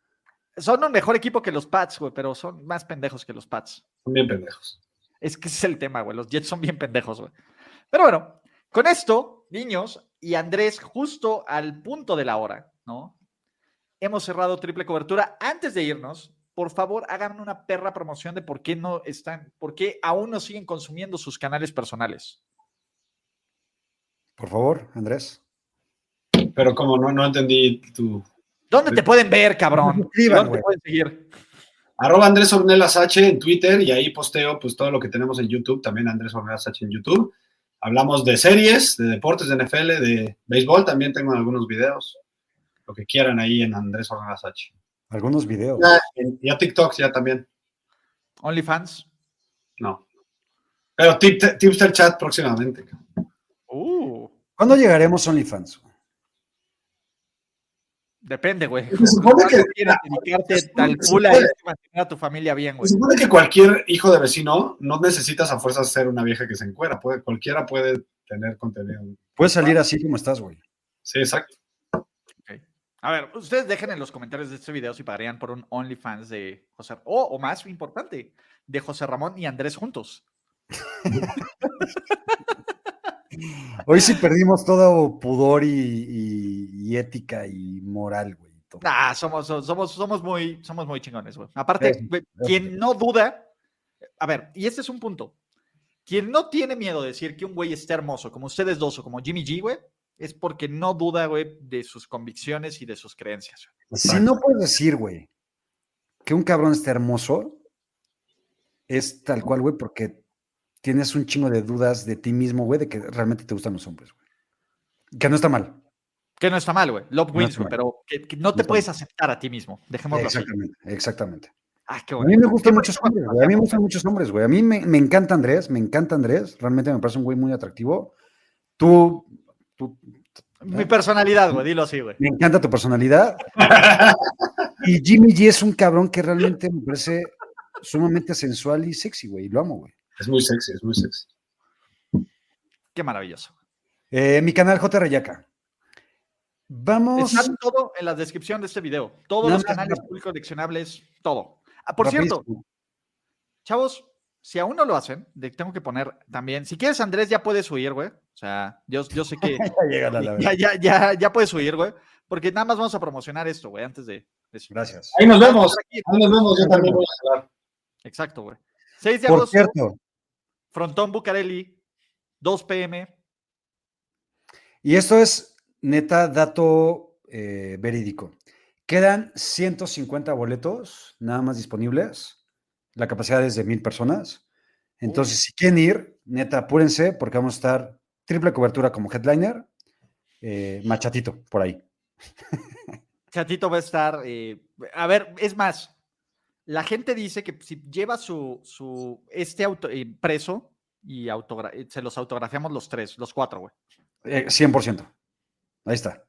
Son un mejor equipo que los Pats, güey, pero son más pendejos que los Pats. Son bien pendejos. Es que ese es el tema, güey. Los Jets son bien pendejos, güey. Pero bueno, con esto, niños y Andrés, justo al punto de la hora, ¿no? Hemos cerrado triple cobertura. Antes de irnos, por favor, hagan una perra promoción de por qué no están, por qué aún no siguen consumiendo sus canales personales. Por favor, Andrés. Pero como no, no entendí tu... ¿Dónde te pueden ver, cabrón? Suscriban, ¿Dónde te pueden seguir? Arroba Andrés Ornelas H en Twitter y ahí posteo pues todo lo que tenemos en YouTube, también Andrés Ornelas H en YouTube. Hablamos de series, de deportes, de NFL, de béisbol, también tengo algunos videos. Lo que quieran ahí en Andrés Ornelas H. Algunos videos. Ya, en- y a TikTok ya también, OnlyFans. no. Pero tip, Tipster Chat próximamente. Uh, ¿Cuándo llegaremos a OnlyFans? Depende, güey. Se supone que- ¿Cuándo quieres dedicarte se tal supone- culo a esto y mantener a tu familia bien, güey? Se supone que cualquier hijo de vecino no necesitas a fuerzas ser una vieja que se encuera. Puede, cualquiera puede tener contenido. Puedes salir así como estás, güey. Sí, exacto. A ver, ustedes dejen en los comentarios de este video si pagarían por un OnlyFans de José, o, o más importante, de José Ramón y Andrés juntos. Hoy sí perdimos todo pudor y, y- y ética y moral, güey. todo. Ah, somos, somos, somos muy, somos muy chingones, güey. Aparte, Sí, quien no duda, a ver, y este es un punto. Quien no tiene miedo de decir que un güey está hermoso, como ustedes dos o como Jimmy G, güey, es porque no duda, güey, de sus convicciones y de sus creencias. Si no puedes decir, güey, que un cabrón está hermoso, es tal cual, güey, porque tienes un chingo de dudas de ti mismo, güey, de que realmente te gustan los hombres, güey. Que no está mal. Que no está mal, güey. Love No wins, güey, pero que, que no te puedes aceptar a ti mismo. Dejémoslo así. Exactamente, exactamente. Ah, A mí me gustan muchos hombres, güey. A mí me gustan muchos hombres, güey. A mí me, me encanta Andrés, me encanta Andrés. Realmente me parece un güey muy atractivo. Tú, tú, Mi personalidad, güey, dilo así, güey. me encanta tu personalidad. Y Jimmy G es un cabrón que realmente me parece sumamente sensual y sexy, güey. y Lo amo, güey. Es muy sexy, es muy sexy. Qué maravilloso. Eh, mi canal J. Rayaca. Vamos. Está todo en la descripción de este video. Todos Nada los más canales rap- públicos coleccionables, todo. Ah, por cierto, chavos, si aún no lo hacen, de- tengo que poner también. Si quieres, Andrés, ya puedes huir, güey. O sea, yo, yo sé que Ya llega la, ya, ya, ya, ya puedes huir, güey. Porque nada más vamos a promocionar esto, güey, antes de de. Gracias. Ahí nos vemos. Ahí nos vemos. Yo también voy a hablar. Exacto, güey. 6 de Por agosto, cierto, Frontón Bucareli, 2 pm. y esto es neta dato eh, verídico. Quedan 150 boletos nada más disponibles. La capacidad es de mil personas. Entonces, si quieren ir, neta, apúrense porque vamos a estar triple cobertura como headliner. eh, machatito, por ahí. Chatito va a estar. eh, a ver, es más, la gente dice que si lleva su, su este auto impreso y autogra- eh, se los autografiamos los tres, los cuatro, güey. Eh, 100%. Ahí está.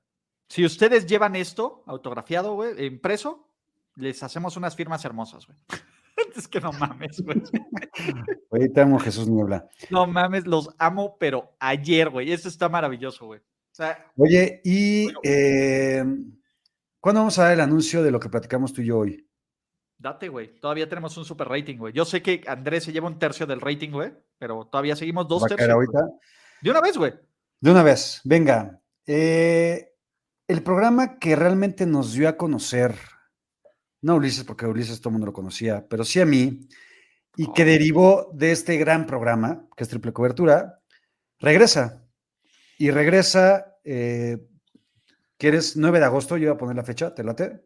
Si ustedes llevan esto autografiado, güey, impreso, les hacemos unas firmas hermosas, güey. es que no mames, güey. Te amo, Jesús Niebla. No mames, los amo, pero ayer, güey. Eso está maravilloso, güey. O sea, Oye, y eh, ¿cuándo vamos a dar el anuncio de lo que platicamos tú y yo hoy? Date, güey. Todavía tenemos un super rating, güey. Yo sé que Andrés se lleva un tercio del rating, güey, pero todavía seguimos dos ¿Va a caer tercios. ahorita? De una vez, güey. De una vez, venga. eh, el programa que realmente nos dio a conocer, no Ulises, porque Ulises todo el mundo lo conocía, pero sí a mí, y que Oh. derivó de este gran programa, que es Triple Cobertura, regresa. Y regresa, eh, ¿quieres 9 de agosto? Yo voy a poner la fecha, ¿te late?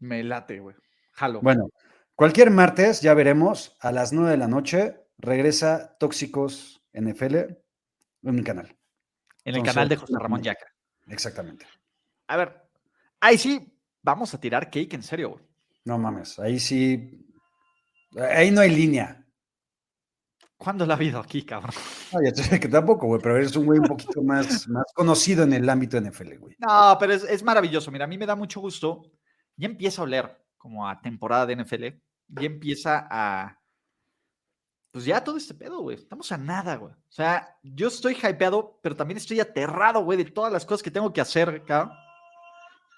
Me late, güey. Jalo. Bueno, cualquier martes, ya veremos, a las 9 de la noche, regresa Tóxicos NFL en mi canal. en el entonces, canal de José Ramón Yaca. Exactamente. A ver, ahí sí, vamos a tirar cake en serio, güey. No mames, ahí sí. Ahí no hay línea. ¿Cuándo la ha habido aquí, cabrón? No, ya sé que tampoco, güey, pero eres un güey un poquito más, más conocido en el ámbito NFL, güey. No, pero es, es maravilloso. Mira, a mí me da mucho gusto. Ya empieza a oler como a temporada de NFL. Ya empieza a. Pues ya todo este pedo, güey. Estamos a nada, güey. O sea, yo estoy hypeado, pero también estoy aterrado, güey, de todas las cosas que tengo que hacer, cabrón.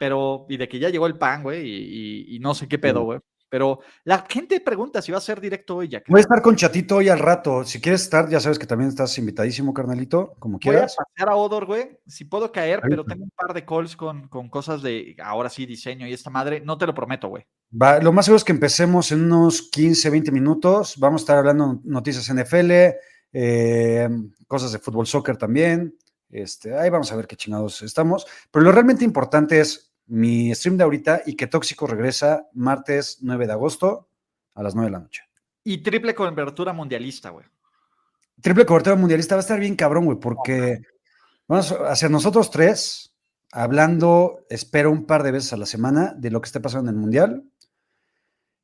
Pero, y de que ya llegó el pan, güey, y, y- y no sé qué pedo, güey. Pero la gente pregunta si va a ser directo hoy, Jack. Voy a estar con Chatito hoy al rato. Si quieres estar, ya sabes que también estás invitadísimo, carnalito, como Voy a quieras. pasar a Odor, güey. Si puedo caer, pero tengo un par de calls con, con cosas de ahora sí, diseño y esta madre. No te lo prometo, güey. Va, lo más seguro es que empecemos en unos 15, 20 minutos. Vamos a estar hablando noticias NFL, eh, cosas de fútbol, soccer también. Este, ahí vamos a ver qué chingados estamos. Pero lo realmente importante es mi stream de ahorita y que Tóxico regresa martes 9 de agosto a las 9 de la noche. Y triple cobertura mundialista, güey. Triple cobertura mundialista va a estar bien cabrón, güey, porque vamos a hacer nosotros tres hablando, espero, un par de veces a la semana de lo que esté pasando en el mundial.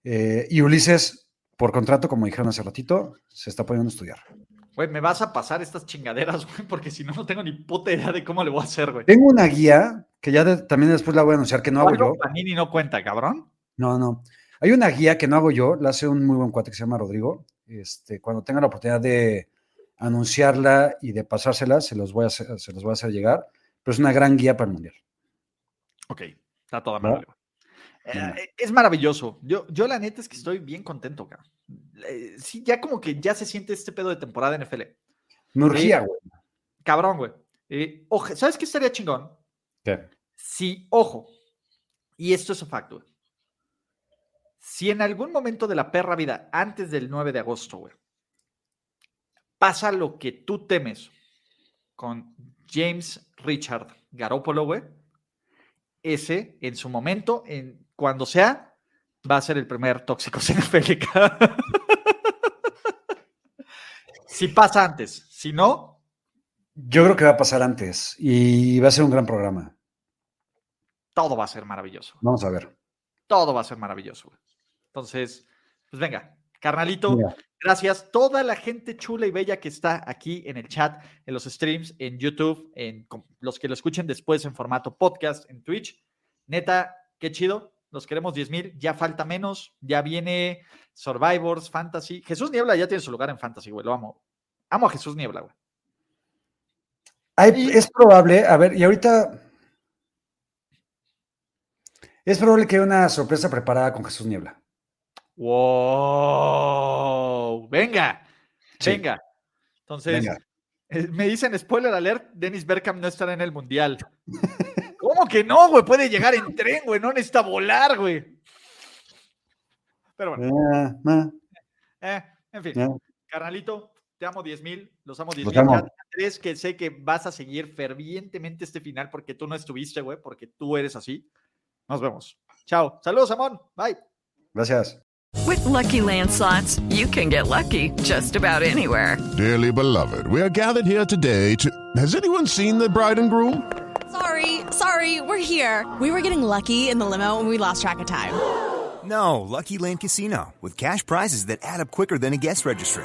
Eh, y Ulises, por contrato, como dijeron hace ratito, se está poniendo a estudiar. Güey, me vas a pasar estas chingaderas, güey, porque si no, no tengo ni puta idea de cómo le voy a hacer, güey. Tengo una guía que ya de- también después la voy a anunciar que no hago yo. Panini no cuenta, cabrón. No, no. Hay una guía que no hago yo, la hace un muy buen cuate que se llama Rodrigo. Este, cuando tenga la oportunidad de anunciarla y de pasársela, se los voy a hacer, se los voy a hacer llegar. Pero es una gran guía para el mundial. Ok, está toda ¿No? madre. Eh, es maravilloso. Yo, yo la neta es que estoy bien contento, cabrón. Eh, sí, ya como que ya se siente este pedo de temporada NFL. Me urgía, güey. Cabrón, güey. Eh, oje- ¿Sabes qué estaría chingón? ¿Qué? Si, ojo, y esto es un facto, güey. Si en algún momento de la perra vida, antes del 9 de agosto, güey, pasa lo que tú temes con James Richard Garoppolo, güey, ese en su momento, en, cuando sea, va a ser el primer tóxico NFL. Si pasa antes, si no, Yo creo que va a pasar antes y va a ser un gran programa. todo va a ser maravilloso. Vamos a ver. todo va a ser maravilloso. Entonces, pues venga, carnalito, Mira, gracias. Toda la gente chula y bella que está aquí en el chat, en los streams, en YouTube, en los que lo escuchen después en formato podcast, en Twitch. Neta, qué chido. Los queremos 10 mil. Ya falta menos. Ya viene Survivors, Fantasy. Jesús Niebla ya tiene su lugar en Fantasy, güey. Lo amo. Amo a Jesús Niebla, güey. hay- Y- es probable, a ver, y ahorita es probable que haya una sorpresa preparada con Jesús Niebla. ¡Wow! Venga, Sí. venga. Entonces, Venga. eh, me dicen spoiler alert: Dennis Bergkamp no estará en el mundial. ¿Cómo que no, güey? Puede llegar en tren, güey. No necesita volar, güey. Pero bueno, Ah, ah, eh, en fin. Carnalito, te amo 10 mil, los amo 10 Los mil. amo. Tres que sé que vas a seguir fervientemente este final porque tú no estuviste, güey, porque tú eres así. Nos vemos. Chao. Saludos, Amón. Bye. Gracias. With Lucky Land slots, you can get lucky just about anywhere. Dearly beloved, we are gathered here today to. Has anyone seen the bride and groom? Sorry, sorry, we're here. We were getting lucky in the limo and we lost track of time. No, Lucky Land Casino, with cash prizes that add up quicker than a guest registry.